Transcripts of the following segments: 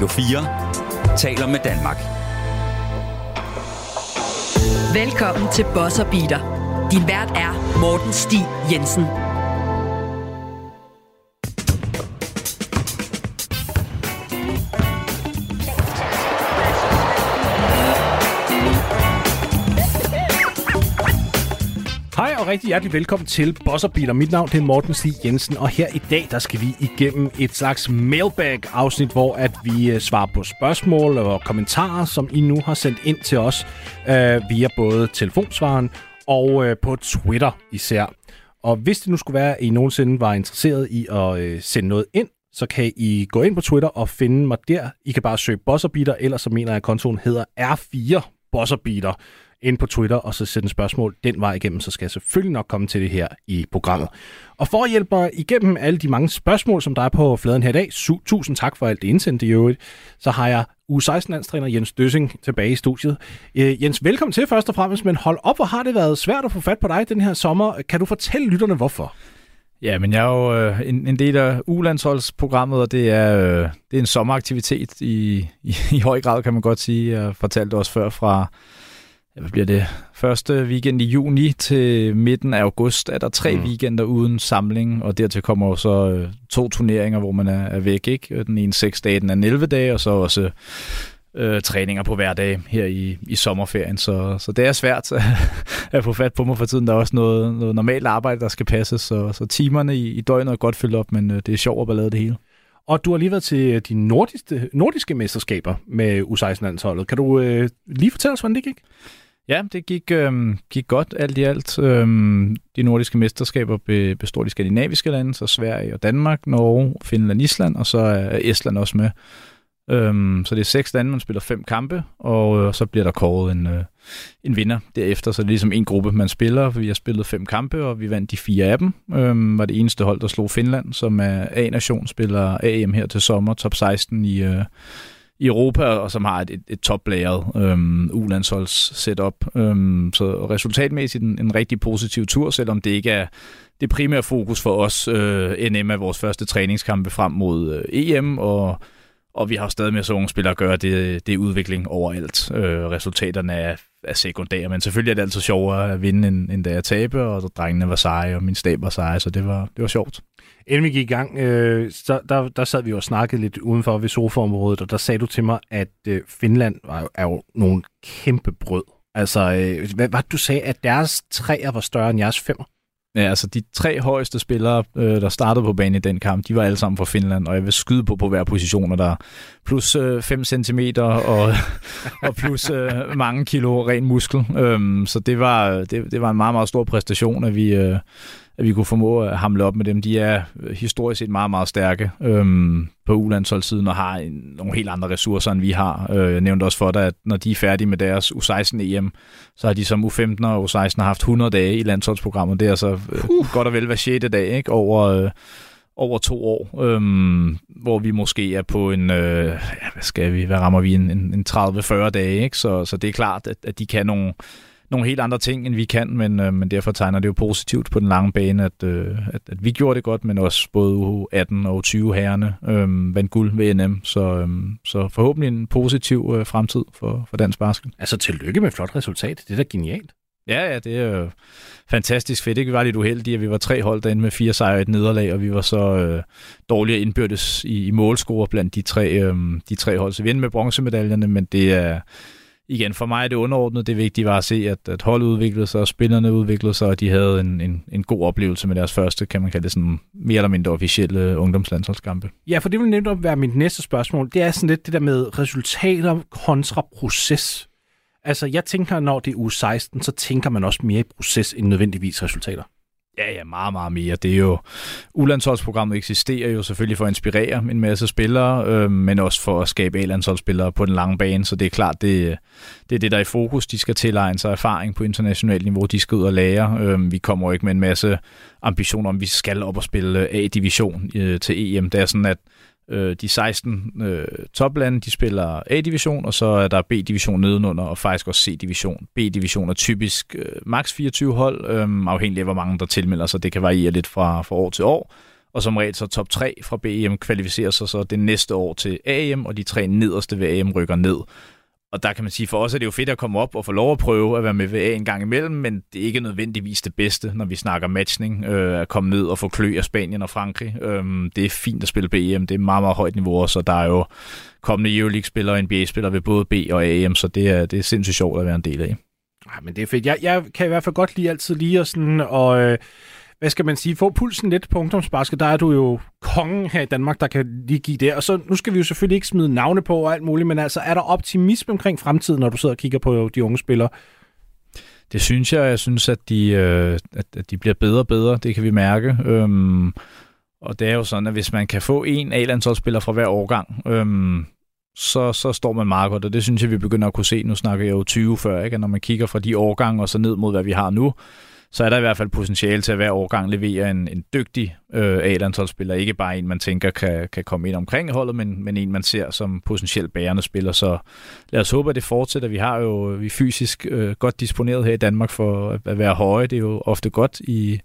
Radio 4 taler med Danmark. Velkommen til Bosser Beater. Din vært er Morten Stig Jensen. Rigtig hjertelig velkommen til Bosserbeater. Mit navn er Morten Stig Jensen, og her i dag der skal vi igennem et slags mailbag-afsnit, hvor at vi øh, svarer på spørgsmål og kommentarer, som I nu har sendt ind til os øh, via både telefonsvaren og øh, på Twitter især. Og hvis det nu skulle være, at I nogensinde var interesseret i at øh, sende noget ind, så kan I gå ind på Twitter og finde mig der. I kan bare søge Bosserbeater, ellers så mener jeg, at kontoen hedder R4 Bosserbeater ind på Twitter, og så sende spørgsmål den vej igennem, så skal jeg selvfølgelig nok komme til det her i programmet. Og for at hjælpe mig igennem alle de mange spørgsmål, som der er på fladen her i dag, su- tusind tak for alt det indsendte i øvrigt, så har jeg U16-landstræner Jens Døssing tilbage i studiet. Øh, Jens, velkommen til først og fremmest, men hold op, hvor har det været svært at få fat på dig den her sommer. Kan du fortælle lytterne, hvorfor? Ja, men jeg er jo øh, en, en del af U-landsholdsprogrammet, og det er, øh, det er en sommeraktivitet i, i, i høj grad, kan man godt sige. Jeg fortalte også før fra, hvad bliver det, første weekend i juni til midten af august, er der tre mm. weekender uden samling, og dertil kommer jo så øh, to turneringer, hvor man er, er væk. Ikke? Den ene seks dage, den anden 11 dage, og så også øh, træninger på hver dag her i, i sommerferien. Så, så det er svært at få fat på mig for tiden. Der er også noget, noget normalt arbejde, der skal passes, så, så timerne i, i døgnet er godt fyldt op, men øh, det er sjovt at ballade det hele. Og du har lige været til de nordiske, nordiske mesterskaber med U16-landsholdet. Kan du øh, lige fortælle os, hvordan det gik? Ja, det gik, øh, gik godt alt i alt. Øh, de nordiske mesterskaber be, består de skandinaviske lande, så Sverige og Danmark, Norge, Finland, Island, og så er Estland også med. Øh, så det er seks lande, man spiller fem kampe, og øh, så bliver der kåret en, øh, en vinder derefter. Så det er ligesom en gruppe, man spiller. Vi har spillet fem kampe, og vi vandt de fire af dem. Øh, var det eneste hold, der slog Finland, som er A-nation, spiller AM her til sommer, top 16 i, øh, i Europa, og som har et, et, et toplæret øhm, U-landsholds setup. Øhm, så resultatmæssigt en, en rigtig positiv tur, selvom det ikke er det primære fokus for os. Øh, NM er vores første træningskampe frem mod øh, EM, og og vi har stadig med så unge spillere at gøre, det, det er udvikling overalt. Øh, resultaterne er, er sekundære, men selvfølgelig er det altid sjovere at vinde, end, end da jeg tabe, og drengene var seje, og min stab var seje, så det var, det var sjovt. Inden vi gik i gang, øh, så, der, der sad vi jo og snakkede lidt udenfor ved sofaområdet, og der sagde du til mig, at øh, Finland var, er jo nogle kæmpe brød. Altså, øh, hvad var det, du sagde, at deres træer var større end jeres femmer? Ja, altså de tre højeste spillere, øh, der startede på banen i den kamp, de var alle sammen fra Finland, og jeg vil skyde på på hver position, og der plus 5 øh, cm og, og plus øh, mange kilo ren muskel. Øhm, så det var, det, det var en meget, meget stor præstation, at vi, øh, at vi kunne formå at hamle op med dem. De er øh, historisk set meget, meget stærke øhm, på U-landsholdssiden og har en, nogle helt andre ressourcer, end vi har. Øh, jeg nævnte også for dig, at når de er færdige med deres U16-EM, så har de som U15 og U16 haft 100 dage i landsholdsprogrammet. Det er altså øh, uh. godt og vel hver 6. dag ikke? over... Øh, over to år, øhm, hvor vi måske er på en, øh, ja, hvad skal vi, hvad rammer vi, en, en 30-40 dage, ikke? Så, så det er klart, at, at de kan nogle, nogle helt andre ting, end vi kan, men, øh, men derfor tegner det jo positivt på den lange bane, at, øh, at, at vi gjorde det godt, men også både 18 og 20 herrerne øh, vandt guld ved NM, så, øh, så forhåbentlig en positiv øh, fremtid for, for dansk basket. Altså tillykke med flot resultat, det er da genialt. Ja, ja, det er jo fantastisk fedt. Vi var lidt uheldige, at vi var tre hold derinde med fire sejre og et nederlag, og vi var så øh, dårligere indbyrdes i, i målscore blandt de tre, øh, de tre hold. Så vi endte med bronzemedaljerne, men det er igen, for mig er det underordnet. Det vigtige var at se, at, at holdet udviklede sig, og spillerne udviklede sig, og de havde en, en, en god oplevelse med deres første, kan man kalde det sådan, mere eller mindre officielle ungdomslandsholdskampe. Ja, for det vil nemlig være mit næste spørgsmål. Det er sådan lidt det der med resultater kontra proces. Altså, jeg tænker, når det er uge 16, så tænker man også mere i proces end nødvendigvis resultater. Ja, ja, meget, meget mere. Det er jo, ulandsholdsprogrammet eksisterer jo selvfølgelig for at inspirere en masse spillere, øh, men også for at skabe A-landsholdsspillere på den lange bane, så det er klart, det, det er det, der er i fokus. De skal tilegne sig erfaring på internationalt niveau, de skal ud og lære. Øh, vi kommer jo ikke med en masse ambitioner om, vi skal op og spille A-division øh, til EM. Det er sådan, at Øh, Øh, de 16 øh, toplande, de spiller A-division, og så er der B-division nedenunder, og faktisk også C-division. B-division er typisk øh, maks 24 hold, øh, afhængig af, hvor mange der tilmelder sig. Det kan variere lidt fra, fra år til år. Og som regel så top 3 fra BEM kvalificerer sig så det næste år til AM, og de tre nederste ved AM rykker ned. Og der kan man sige, for os er det jo fedt at komme op og få lov at prøve at være med ved A en gang imellem, men det er ikke nødvendigvis det bedste, når vi snakker matchning, øh, at komme ned og få klø af Spanien og Frankrig. Øhm, det er fint at spille BEM, det er meget, meget højt niveau, så der er jo kommende Euroleague-spillere og NBA-spillere ved både B og AM, så det er, det er sindssygt sjovt at være en del af. Ja, men det er fedt. Jeg, jeg kan i hvert fald godt lide altid lige at sådan, og øh, hvad skal man sige, få pulsen lidt på ungdomsbasket. Der er du jo kongen her i Danmark, der kan lige give det. Og så nu skal vi jo selvfølgelig ikke smide navne på og alt muligt, men altså er der optimisme omkring fremtiden, når du sidder og kigger på de unge spillere? Det synes jeg. Jeg synes, at de, øh, at de bliver bedre og bedre. Det kan vi mærke. Øhm, og det er jo sådan, at hvis man kan få en A-landsholdsspiller fra hver årgang, øhm, så, så står man meget godt, og det synes jeg, vi begynder at kunne se. Nu snakker jeg jo 20 før, ikke? når man kigger fra de årgange og så ned mod, hvad vi har nu, så er der i hvert fald potentiale til at hver årgang levere en, en dygtig øh, A-landsholdsspiller. Ikke bare en, man tænker kan, kan komme ind omkring holdet, men, men en, man ser som potentielt bærende spiller. Så lad os håbe, at det fortsætter. Vi har jo vi er fysisk øh, godt disponeret her i Danmark for at, at være høje. Det er jo ofte godt i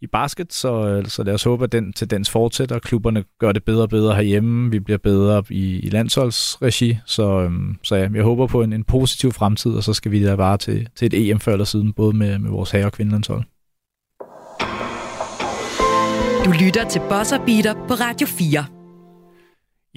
i basket, så, øh, så lad os håbe, at den tendens fortsætter. Klubberne gør det bedre og bedre herhjemme. Vi bliver bedre i, i landsholdsregi, så, øhm, så ja, jeg håber på en, en positiv fremtid, og så skal vi da bare til, til et EM før eller siden, både med, med vores herre- og kvindelandshold. Du lytter til Bosser Beater på Radio 4.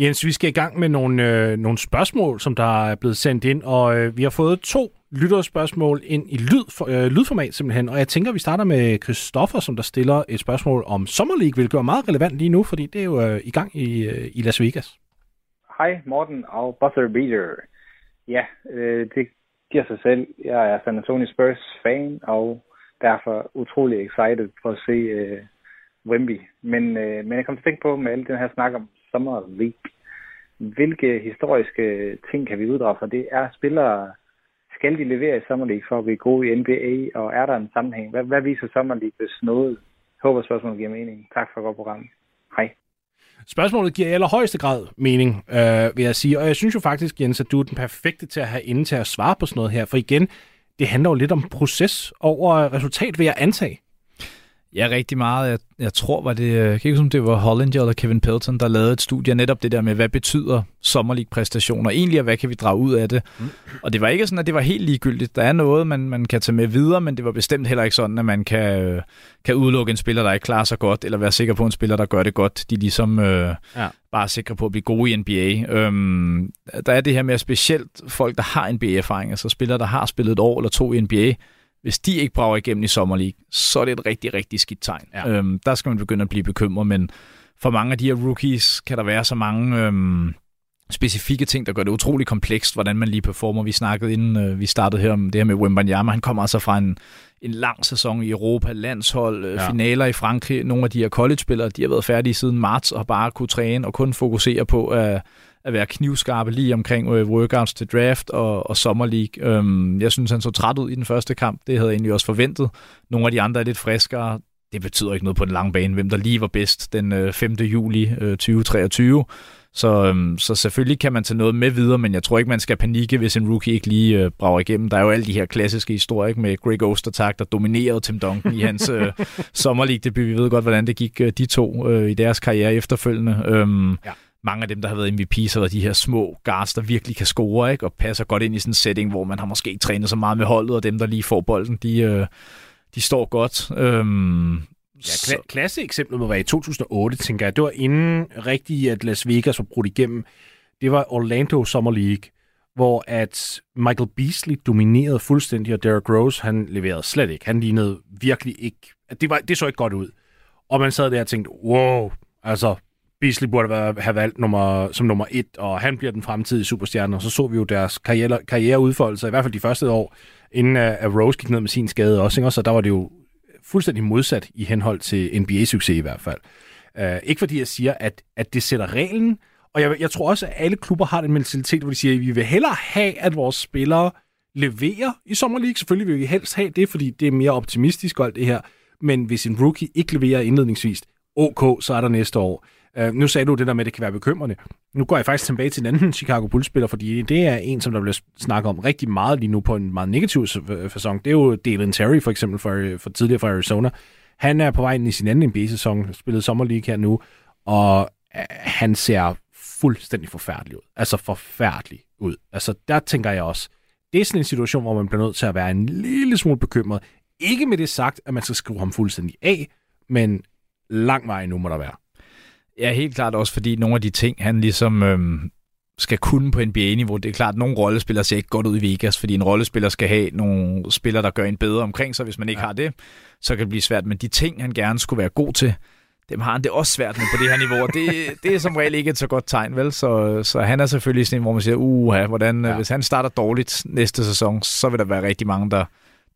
Jens, vi skal i gang med nogle, øh, nogle spørgsmål, som der er blevet sendt ind, og øh, vi har fået to lytterspørgsmål ind i lyd, for, øh, lydformat simpelthen. Og jeg tænker, vi starter med Christoffer, som der stiller et spørgsmål om Summer League, hvilket er meget relevant lige nu, fordi det er jo øh, i gang i, øh, i Las Vegas. Hej Morten og Buzzer Beater. Ja, øh, det giver sig selv. Jeg er San Antonio Spurs fan, og derfor utrolig excited for at se øh, Wemby. Men, øh, men jeg kom til at tænke på med al den her snak om Summer League. Hvilke historiske ting kan vi uddrage fra det? Er spillere skal de levere i Summer League for at blive gode i NBA, og er der en sammenhæng? Hvad, hvad viser Summer League, hvis noget? Jeg håber, spørgsmålet giver mening. Tak for et godt program. Hej. Spørgsmålet giver i allerhøjeste grad mening, øh, vil jeg sige. Og jeg synes jo faktisk, Jens, at du er den perfekte til at have inde til at svare på sådan noget her. For igen, det handler jo lidt om proces over resultat, vil jeg antage. Ja, rigtig meget. Jeg, jeg tror, var det, jeg kan ikke om det var Hollinger eller Kevin Pelton, der lavede et studie netop det der med, hvad betyder sommerlig-præstationer egentlig, og hvad kan vi drage ud af det? Mm. Og det var ikke sådan, at det var helt ligegyldigt. Der er noget, man, man kan tage med videre, men det var bestemt heller ikke sådan, at man kan, kan udelukke en spiller, der ikke klarer sig godt, eller være sikker på en spiller, der gør det godt. De er ligesom øh, ja. bare er sikre på at blive gode i NBA. Øhm, der er det her med, at specielt folk, der har NBA-erfaring, altså spillere, der har spillet et år eller to i NBA, hvis de ikke brager igennem i Sommer League, så er det et rigtig, rigtig skidt tegn. Ja. Øhm, der skal man begynde at blive bekymret, men for mange af de her rookies kan der være så mange øhm, specifikke ting, der gør det utrolig komplekst, hvordan man lige performer. Vi snakkede inden øh, vi startede her om det her med Wembanyama. Han kommer altså fra en, en lang sæson i Europa, landshold, øh, ja. finaler i Frankrig. Nogle af de her college-spillere, de har været færdige siden marts og bare kunne træne og kun fokusere på at at være knivskarpe lige omkring øh, workouts til draft og, og Summer League. Øhm, jeg synes, han så træt ud i den første kamp. Det havde jeg egentlig også forventet. Nogle af de andre er lidt friskere. Det betyder ikke noget på den lange bane, hvem der lige var bedst den øh, 5. juli øh, 2023. Så, øhm, så selvfølgelig kan man tage noget med videre, men jeg tror ikke, man skal panikke, hvis en rookie ikke lige øh, brager igennem. Der er jo alle de her klassiske historier ikke, med Greg Ostertag, der dominerede Tim Duncan i hans øh, sommerleague-debut. Vi ved godt, hvordan det gik øh, de to øh, i deres karriere efterfølgende. Øhm, ja mange af dem, der har været MVP's, har været de her små guards, der virkelig kan score, ikke? og passer godt ind i sådan en setting, hvor man har måske ikke trænet så meget med holdet, og dem, der lige får bolden, de, øh, de står godt. Øhm, Ja, kla- klasse eksemplet må være i 2008, tænker jeg. Det var inden rigtig, at Las Vegas var brudt igennem. Det var Orlando Summer League, hvor at Michael Beasley dominerede fuldstændig, og Derrick Rose, han leverede slet ikke. Han lignede virkelig ikke... Det, var, det så ikke godt ud. Og man sad der og tænkte, wow, altså Beasley burde have valgt nummer, som nummer et, og han bliver den fremtidige superstjerne, og så så vi jo deres karriere, karriereudfoldelse, i hvert fald de første år, inden øh, at Rose gik ned med sin skade også, ikke? så der var det jo fuldstændig modsat i henhold til NBA-succes i hvert fald. Uh, ikke fordi jeg siger, at, at det sætter reglen, og jeg, jeg tror også, at alle klubber har den mentalitet, hvor de siger, at vi vil hellere have, at vores spillere leverer i Summer League. Selvfølgelig vil vi helst have det, fordi det er mere optimistisk og alt det her. Men hvis en rookie ikke leverer indledningsvis, ok, så er der næste år. Uh, nu sagde du det der med, at det kan være bekymrende. Nu går jeg faktisk tilbage til en anden Chicago Bulls-spiller, fordi det er en, som der bliver snakket om rigtig meget lige nu på en meget negativ øh, fasong. Det er jo Dalen Terry for eksempel for, øh, for tidligere fra Arizona. Han er på vej ind i sin anden NBA-sæson, spillet sommerlig her nu, og han ser fuldstændig forfærdelig ud. Altså forfærdelig ud. Altså der tænker jeg også, det er sådan en situation, hvor man bliver nødt til at være en lille smule bekymret. Ikke med det sagt, at man skal skrive ham fuldstændig af, men lang vej nu må der være. Ja, helt klart også, fordi nogle af de ting, han ligesom øhm, skal kunne på NBA-niveau, det er klart, at nogle rollespillere ser ikke godt ud i Vegas, fordi en rollespiller skal have nogle spillere, der gør en bedre omkring sig. Hvis man ikke ja. har det, så kan det blive svært. Men de ting, han gerne skulle være god til, dem har han det også svært med på det her niveau, og det, det er som regel ikke et så godt tegn, vel? Så, så han er selvfølgelig sådan en, hvor man siger, uha, hvordan, ja. hvis han starter dårligt næste sæson, så vil der være rigtig mange, der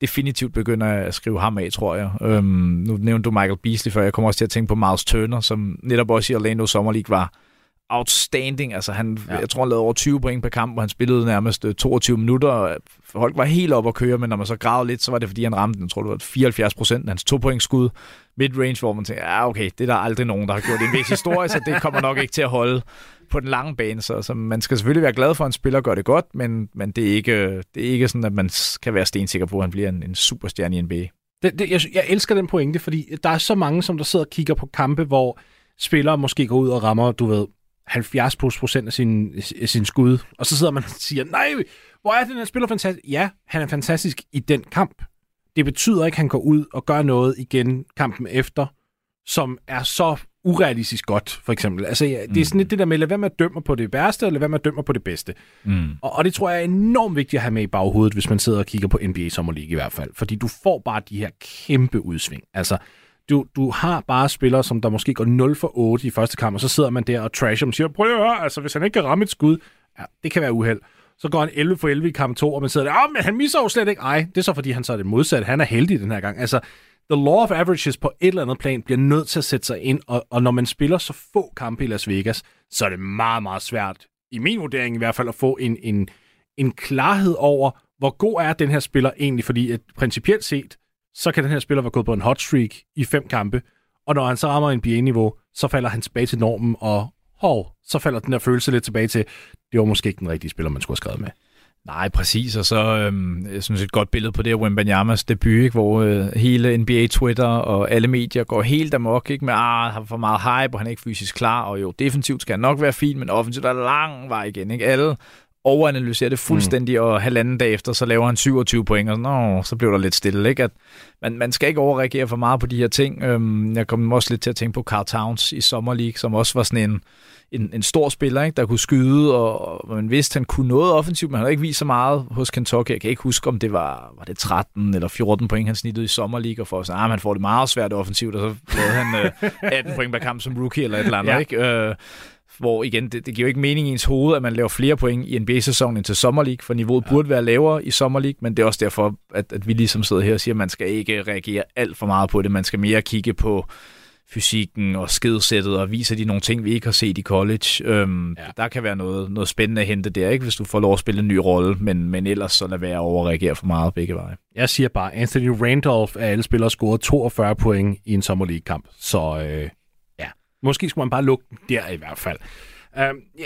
definitivt begynder at skrive ham af, tror jeg. Øhm, nu nævnte du Michael Beasley før, jeg kommer også til at tænke på Miles Turner, som netop også i Orlando Summer League var outstanding. Altså han, ja. jeg tror, han lavede over 20 point per kamp, og han spillede nærmest 22 øh, minutter. Folk var helt op at køre, men når man så gravede lidt, så var det, fordi han ramte, jeg tror, det var 74 procent af hans to point skud mid-range, hvor man tænker, ja, okay, det er der aldrig nogen, der har gjort i en historie, så det kommer nok ikke til at holde på den lange bane. Så, så man skal selvfølgelig være glad for, at en spiller gør det godt, men, men det, er ikke, det er ikke sådan, at man kan være stensikker på, at han bliver en, en superstjerne i NBA. Det, det, jeg, jeg elsker den pointe, fordi der er så mange, som der sidder og kigger på kampe, hvor spillere måske går ud og rammer, du ved, 70 plus procent af sin, sin skud, og så sidder man og siger, nej, hvor er den her spiller fantastisk? Ja, han er fantastisk i den kamp. Det betyder ikke, at han går ud og gør noget igen kampen efter, som er så urealistisk godt, for eksempel. Altså, ja, det er sådan lidt det der med, lad være med at dømme på det værste, eller lad være med at dømme på det bedste. Mm. Og, og det tror jeg er enormt vigtigt at have med i baghovedet, hvis man sidder og kigger på NBA Summer League i hvert fald. Fordi du får bare de her kæmpe udsving. Altså, du, du har bare spillere, som der måske går 0 for 8 i første kamp, og så sidder man der og trasher dem og siger, prøv at høre, altså hvis han ikke kan ramme et skud, ja, det kan være uheld. Så går han 11 for 11 i kamp 2, og man sidder der, oh, men han misser jo slet ikke. Ej, det er så fordi, han så er det modsatte. Han er heldig den her gang. Altså, the law of averages på et eller andet plan bliver nødt til at sætte sig ind, og, og når man spiller så få kampe i Las Vegas, så er det meget, meget svært, i min vurdering i hvert fald, at få en, en, en klarhed over, hvor god er den her spiller egentlig, fordi at principielt set, så kan den her spiller være gået på en hot streak i fem kampe, og når han så rammer en NBA-niveau, så falder han tilbage til normen, og hov, så falder den der følelse lidt tilbage til, det var måske ikke den rigtige spiller, man skulle have skrevet med. Nej, præcis, og så øhm, jeg synes et godt billede på det er Wembanyamas debut, ikke? hvor øh, hele NBA Twitter og alle medier går helt amok, ikke? med, ah, han har for meget hype, og han er ikke fysisk klar, og jo, defensivt skal han nok være fint, men offensivt er lang vej igen, ikke? Alle overanalyserer det fuldstændig, mm. og halvanden dag efter, så laver han 27 point, og Nå, så blev der lidt stille, ikke? At man, man skal ikke overreagere for meget på de her ting. Øhm, jeg kom også lidt til at tænke på Carl Towns i Summer League, som også var sådan en, en, en stor spiller, ikke? der kunne skyde, og, og man vidste, han kunne noget offensivt, men han havde ikke vist så meget hos Kentucky. Jeg kan ikke huske, om det var, var det 13 eller 14 point, han snittede i Summer League, og for sige, ah, han får det meget svært offensivt, og så lavede han øh, 18 point per kamp som rookie eller et eller andet. Ja. Ikke? Øh, hvor igen, det, det giver jo ikke mening i ens hoved, at man laver flere point i NBA-sæsonen end til Summer League, for niveauet ja. burde være lavere i Summer League, men det er også derfor, at, at vi ligesom sidder her og siger, at man skal ikke reagere alt for meget på det. Man skal mere kigge på fysikken og skedsættet, og viser de nogle ting, vi ikke har set i college. Øhm, ja. Der kan være noget, noget spændende at hente der, ikke hvis du får lov at spille en ny rolle, men, men ellers så lad være at overreagere for meget begge veje. Jeg siger bare, Anthony Randolph af alle spillere scoret 42 point i en Summer League-kamp, så øh, måske skulle man bare lukke den der i hvert fald. Um, ja,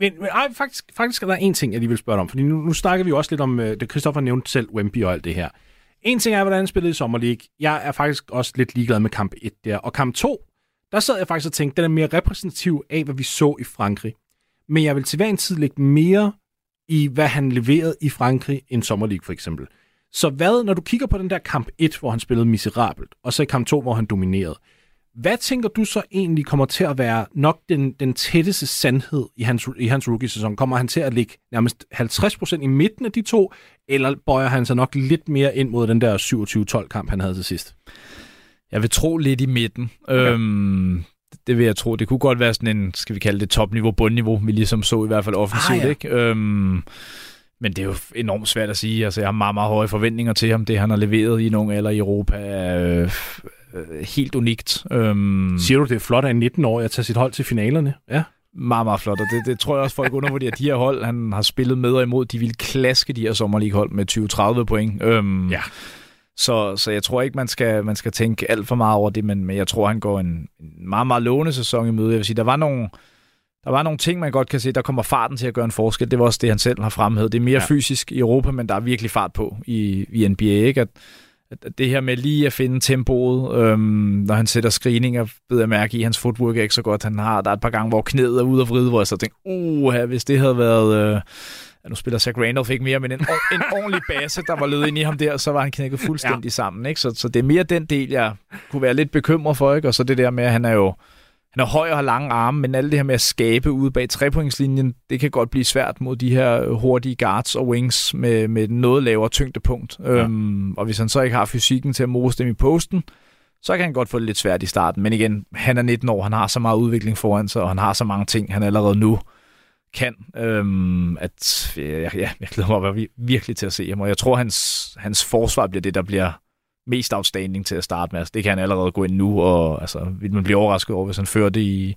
men, men ej, faktisk, faktisk er der en ting, jeg lige vil spørge om, fordi nu, nu snakker vi også lidt om, øh, det Christoffer nævnte selv, Wemby og alt det her. En ting er, hvordan han spillede i Sommerlig. Jeg er faktisk også lidt ligeglad med kamp 1 der. Og kamp 2, der sad jeg faktisk og tænkte, den er mere repræsentativ af, hvad vi så i Frankrig. Men jeg vil til hver en tid lægge mere i, hvad han leverede i Frankrig, end Sommerlig for eksempel. Så hvad, når du kigger på den der kamp 1, hvor han spillede miserabelt, og så i kamp 2, hvor han dominerede, hvad tænker du så egentlig kommer til at være nok den, den tætteste sandhed i hans, i hans rookie-sæson? Kommer han til at ligge nærmest 50% i midten af de to, eller bøjer han sig nok lidt mere ind mod den der 27-12 kamp, han havde til sidst? Jeg vil tro lidt i midten. Okay. Øhm, det vil jeg tro. Det kunne godt være sådan en, skal vi kalde det topniveau, bundniveau, vi ligesom så i hvert fald offensivt, ah, ja. ikke? Øhm, men det er jo enormt svært at sige. Altså, jeg har meget, meget høje forventninger til ham. Det, han har leveret i nogle alder i Europa, er øh, helt unikt. Øhm, Siger du, det er flot af en 19-årig at tage sit hold til finalerne? Ja. Meget, meget flot, og det, det tror jeg også, folk undervurderer. De her hold, han har spillet med og imod, de vil klaske de her sommerlige med 20-30 point. Øhm, ja. Så, så jeg tror ikke, man skal, man skal tænke alt for meget over det, men, men jeg tror, han går en, en meget, meget lovende sæson i møde. Jeg vil sige, der var nogle, der var nogle ting, man godt kan se, der kommer farten til at gøre en forskel. Det var også det, han selv har fremhævet. Det er mere ja. fysisk i Europa, men der er virkelig fart på i, i NBA. Ikke? At, det her med lige at finde tempoet, øhm, når han sætter screeninger, ved jeg mærke i, hans footwork er ikke så godt. Han har, der er et par gange, hvor knæet er ude og vride, hvor jeg så tænkte, uh, hvis det havde været... Øh, ja, nu spiller Zach Randolph ikke mere, men en, en ordentlig base, der var lød ind i ham der, så var han knækket fuldstændig ja. sammen. Ikke? Så, så det er mere den del, jeg kunne være lidt bekymret for. Ikke? Og så det der med, at han er jo han er høj og har lange arme, men alt det her med at skabe ude bag trepointslinjen, det kan godt blive svært mod de her hurtige guards og wings med, med noget lavere tyngdepunkt. Ja. Øhm, og hvis han så ikke har fysikken til at mose dem i posten, så kan han godt få det lidt svært i starten. Men igen, han er 19 år, han har så meget udvikling foran sig, og han har så mange ting, han allerede nu kan, øhm, at ja, ja, jeg glæder mig virkelig til at se ham. Og jeg tror, hans, hans forsvar bliver det, der bliver mest outstanding til at starte med. Altså, det kan han allerede gå ind nu, og altså, vil man blive overrasket over, hvis han fører det i,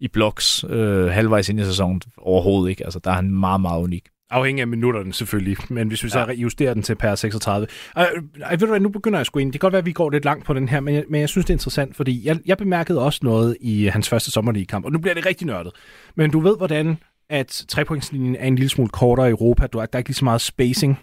i blocks øh, halvvejs ind i sæsonen. Overhovedet ikke. Altså, der er han meget, meget unik. Afhængig af minutterne selvfølgelig, men hvis vi så ja. justerer den til per 36. Øh, ved du hvad, nu begynder jeg gå ind. Det kan godt være, at vi går lidt langt på den her, men jeg, men jeg synes, det er interessant, fordi jeg, jeg bemærkede også noget i hans første sommerlige kamp, og nu bliver det rigtig nørdet. Men du ved, hvordan at trepointslinjen er en lille smule kortere i Europa. Du, der er ikke lige så meget spacing.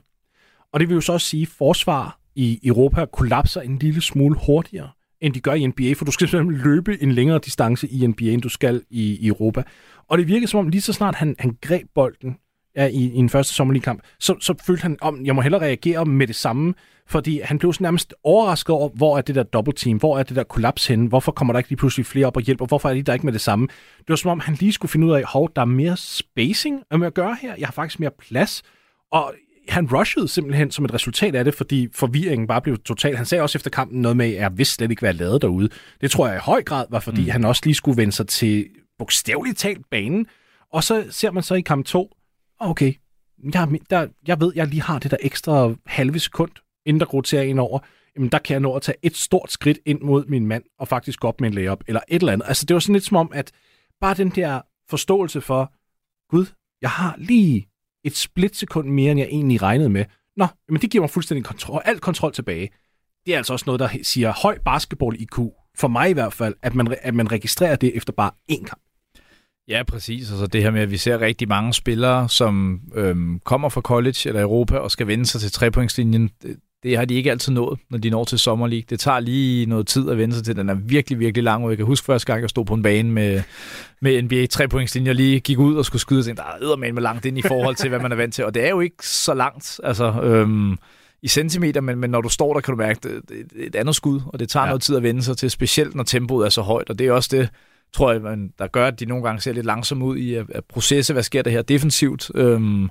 Og det vil jo så også sige, at forsvar i Europa kollapser en lille smule hurtigere, end de gør i NBA, for du skal simpelthen løbe en længere distance i NBA, end du skal i, i Europa. Og det virker som om, lige så snart han, han greb bolden ja, i, i en første sommerligkamp, så, så følte han, om jeg må hellere reagere med det samme, fordi han blev nærmest overrasket over, hvor er det der double team, hvor er det der kollaps henne, hvorfor kommer der ikke lige pludselig flere op og hjælper, hvorfor er de der ikke med det samme. Det var som om, han lige skulle finde ud af, hov, der er mere spacing at gøre her, jeg har faktisk mere plads, og han rushede simpelthen som et resultat af det, fordi forvirringen bare blev total. Han sagde også efter kampen noget med, at jeg vidste slet ikke, hvad jeg lavede derude. Det tror jeg i høj grad var, fordi mm. han også lige skulle vende sig til bogstaveligt talt banen. Og så ser man så i kamp 2, okay, jeg, der, jeg ved, jeg lige har det der ekstra halve sekund, inden der roterer ind over, jamen der kan jeg nå at tage et stort skridt ind mod min mand, og faktisk gå op med en layup, eller et eller andet. Altså det var sådan lidt som om, at bare den der forståelse for, gud, jeg har lige et splitsekund mere, end jeg egentlig regnede med. Nå, men det giver mig fuldstændig kontrol, alt kontrol tilbage. Det er altså også noget, der siger høj basketball-IQ, for mig i hvert fald, at man, at man registrerer det efter bare én kamp. Ja, præcis. Altså det her med, at vi ser rigtig mange spillere, som øhm, kommer fra college eller Europa og skal vende sig til trepointslinjen. Det, har de ikke altid nået, når de når til Summer League. Det tager lige noget tid at vende sig til. Den er virkelig, virkelig lang. Jeg kan huske første gang, jeg stod på en bane med, med NBA 3 pointslinje og lige gik ud og skulle skyde. Og tænkte, der er med langt ind i forhold til, hvad man er vant til. Og det er jo ikke så langt altså, øhm, i centimeter, men, men når du står der, kan du mærke, det, det, et andet skud. Og det tager ja. noget tid at vende sig til, specielt når tempoet er så højt. Og det er også det, tror jeg, man, der gør, at de nogle gange ser lidt langsomt ud i at, at processe, hvad sker der her defensivt. Øhm,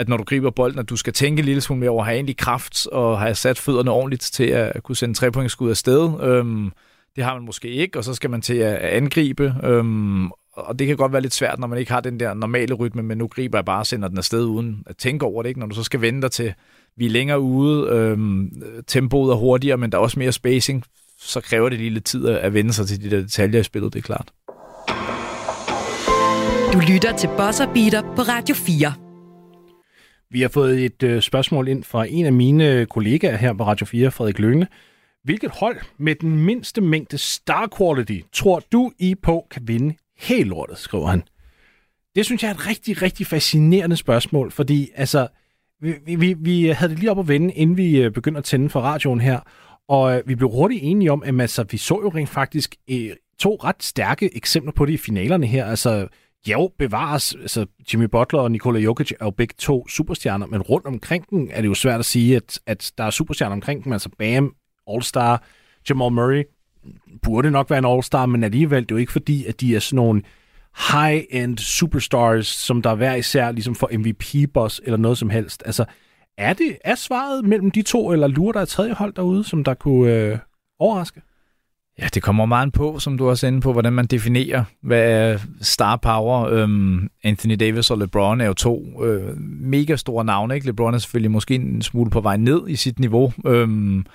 at når du griber bolden, at du skal tænke en lille smule mere over at have egentlig kraft og have sat fødderne ordentligt til at kunne sende trepointskud afsted. Øhm, det har man måske ikke, og så skal man til at angribe. Øhm, og det kan godt være lidt svært, når man ikke har den der normale rytme, men nu griber jeg bare og sender den afsted uden at tænke over det. Ikke? Når du så skal vente dig til, vi er længere ude, øhm, tempoet er hurtigere, men der er også mere spacing, så kræver det lige lidt tid at vende sig til de der detaljer i spillet, det er klart. Du lytter til Bosser Beater på Radio 4. Vi har fået et øh, spørgsmål ind fra en af mine kollegaer her på Radio 4, Frederik Lønge. Hvilket hold med den mindste mængde star quality tror du I på kan vinde helt lortet, skriver han. Det synes jeg er et rigtig, rigtig fascinerende spørgsmål, fordi altså, vi, vi, vi havde det lige op at vende, inden vi øh, begyndte at tænde for radioen her, og øh, vi blev hurtigt enige om, at altså, vi så jo rent faktisk øh, to ret stærke eksempler på det i finalerne her. Altså, jo, bevares. Altså, Jimmy Butler og Nikola Jokic er jo begge to superstjerner, men rundt omkring den er det jo svært at sige, at, at der er superstjerner omkring dem. Altså Bam, All-Star, Jamal Murray burde nok være en All-Star, men alligevel, det er jo ikke fordi, at de er sådan nogle high-end superstars, som der hver især ligesom for MVP-boss eller noget som helst. Altså, er det er svaret mellem de to, eller lurer der et tredje hold derude, som der kunne øh, overraske? Ja, det kommer meget på, som du også er inde på, hvordan man definerer, hvad er star power. Øhm, Anthony Davis og LeBron er jo to øh, mega store navne. Ikke? LeBron er selvfølgelig måske en smule på vej ned i sit niveau. Øhm,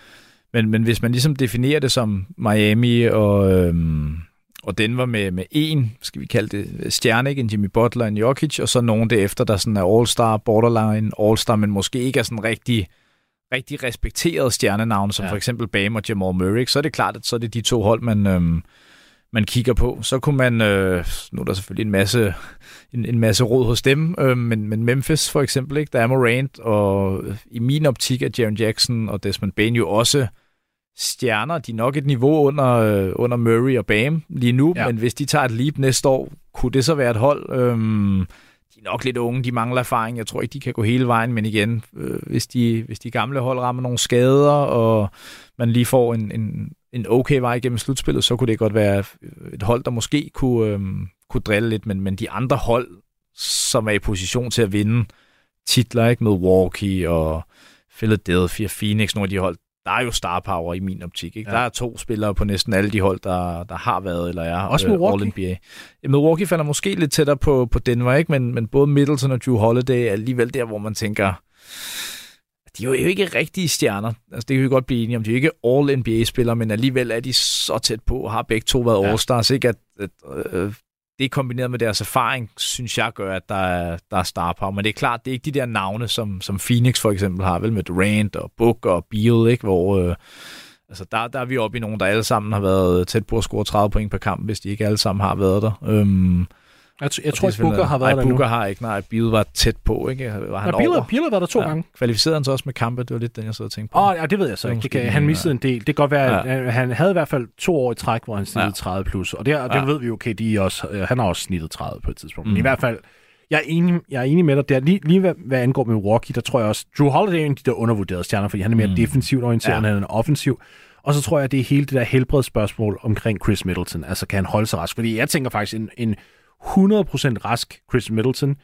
men, men hvis man ligesom definerer det som Miami og, øhm, og Denver med, med en, skal vi kalde det, stjerne, ikke? en Jimmy Butler, en Jokic, og så nogen derefter, der sådan er all-star, borderline, all-star, men måske ikke er sådan rigtig rigtig respekterede stjernenavne, som ja. for eksempel Bam og Jamal Murray, så er det klart, at så er det de to hold, man, øhm, man kigger på. Så kunne man, øh, nu er der selvfølgelig en masse, en, en masse råd hos dem, øh, men, men Memphis for eksempel, ikke? der er Morant, og i min optik er Jaron Jackson og Desmond Bain jo også stjerner. De er nok et niveau under, øh, under Murray og Bam lige nu, ja. men hvis de tager et leap næste år, kunne det så være et hold? Øh, de er nok lidt unge, de mangler erfaring. Jeg tror ikke, de kan gå hele vejen, men igen, øh, hvis, de, hvis de gamle hold rammer nogle skader, og man lige får en, en, en okay vej gennem slutspillet, så kunne det godt være et hold, der måske kunne, øh, kunne drille lidt, men, men de andre hold, som er i position til at vinde titler, ikke med Milwaukee og Philadelphia, Phoenix, nogle af de hold, der er jo star power i min optik. Ikke? Ja. Der er to spillere på næsten alle de hold, der, der har været eller er Også Milwaukee. All NBA. Milwaukee falder måske lidt tættere på, på Denver, ikke? Men, men både Middleton og Drew Holiday er alligevel der, hvor man tænker, de er jo ikke rigtige stjerner. Altså, det kan vi godt blive enige om. De er ikke All-NBA-spillere, men alligevel er de så tæt på og har begge to været ja. All-Stars. Ikke? At, at, øh, det kombineret med deres erfaring, synes jeg gør, at der er, der er star power. Men det er klart, det er ikke de der navne, som, som Phoenix for eksempel har, vel med Durant og Book og Beal, ikke? hvor øh, altså der, der er vi oppe i nogen, der alle sammen har været tæt på at score 30 point per kamp, hvis de ikke alle sammen har været der. Øhm, jeg, jeg tror ikke, Booker har været nej, der Booker har ikke. Nej, Beal var tæt på, ikke? Var han nej, Beal, Beal har været der to ja. gange. Kvalificerede han så også med kampe? Det var lidt den, jeg sidder og tænkte på. Åh, oh, ja, det ved jeg så ikke. Det kan, han missede ja. en del. Det kan godt være, ja. at han havde i hvert fald to år i træk, hvor han snittede ja. 30 plus. Og det, og det ja. ved vi jo, okay, de også, øh, han har også snittet 30 på et tidspunkt. Mm. Men i mm. hvert fald, jeg er enig, jeg er enig med dig der. Lige, lige hvad, hvad angår med Milwaukee, der tror jeg også, Drew Holiday er en af de der undervurderede stjerner, fordi han er mere mm. defensivt orienteret, ja. end han er offensiv. Og så tror jeg, det er hele det der helbredsspørgsmål omkring Chris Middleton. Altså, kan han holde sig rask? Fordi jeg tænker faktisk, en, en 100% rask Chris Middleton,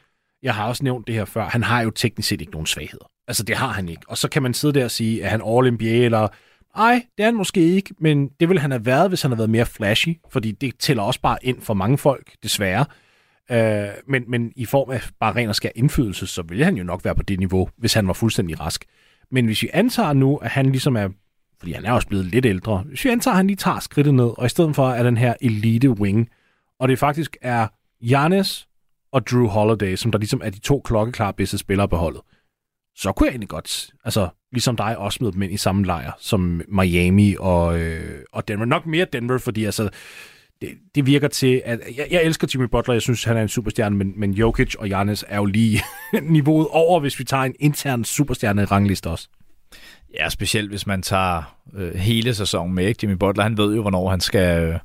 jeg har også nævnt det her før, han har jo teknisk set ikke nogen svagheder. Altså, det har han ikke. Og så kan man sidde der og sige, at han All-NBA, eller ej, det er han måske ikke, men det ville han have været, hvis han havde været mere flashy, fordi det tæller også bare ind for mange folk, desværre. Øh, men, men i form af bare ren og skær indflydelse, så ville han jo nok være på det niveau, hvis han var fuldstændig rask. Men hvis vi antager nu, at han ligesom er, fordi han er også blevet lidt ældre, hvis vi antager, at han lige tager skridtet ned, og i stedet for er den her elite wing, og det faktisk er Giannis og Drew Holiday, som der ligesom er de to klokkeklare bedste spillere på holdet, så kunne jeg egentlig godt, altså ligesom dig, også med dem ind i samme lejr, som Miami og, øh, og Denver. Nok mere Denver, fordi altså, det, det virker til, at jeg, jeg elsker Jimmy Butler, jeg synes, han er en superstjerne, men, men Jokic og Giannis er jo lige niveauet over, hvis vi tager en intern superstjerne rangliste også. Ja, specielt hvis man tager øh, hele sæsonen med. Ikke? Jimmy Butler, han ved jo, hvornår han skal... Øh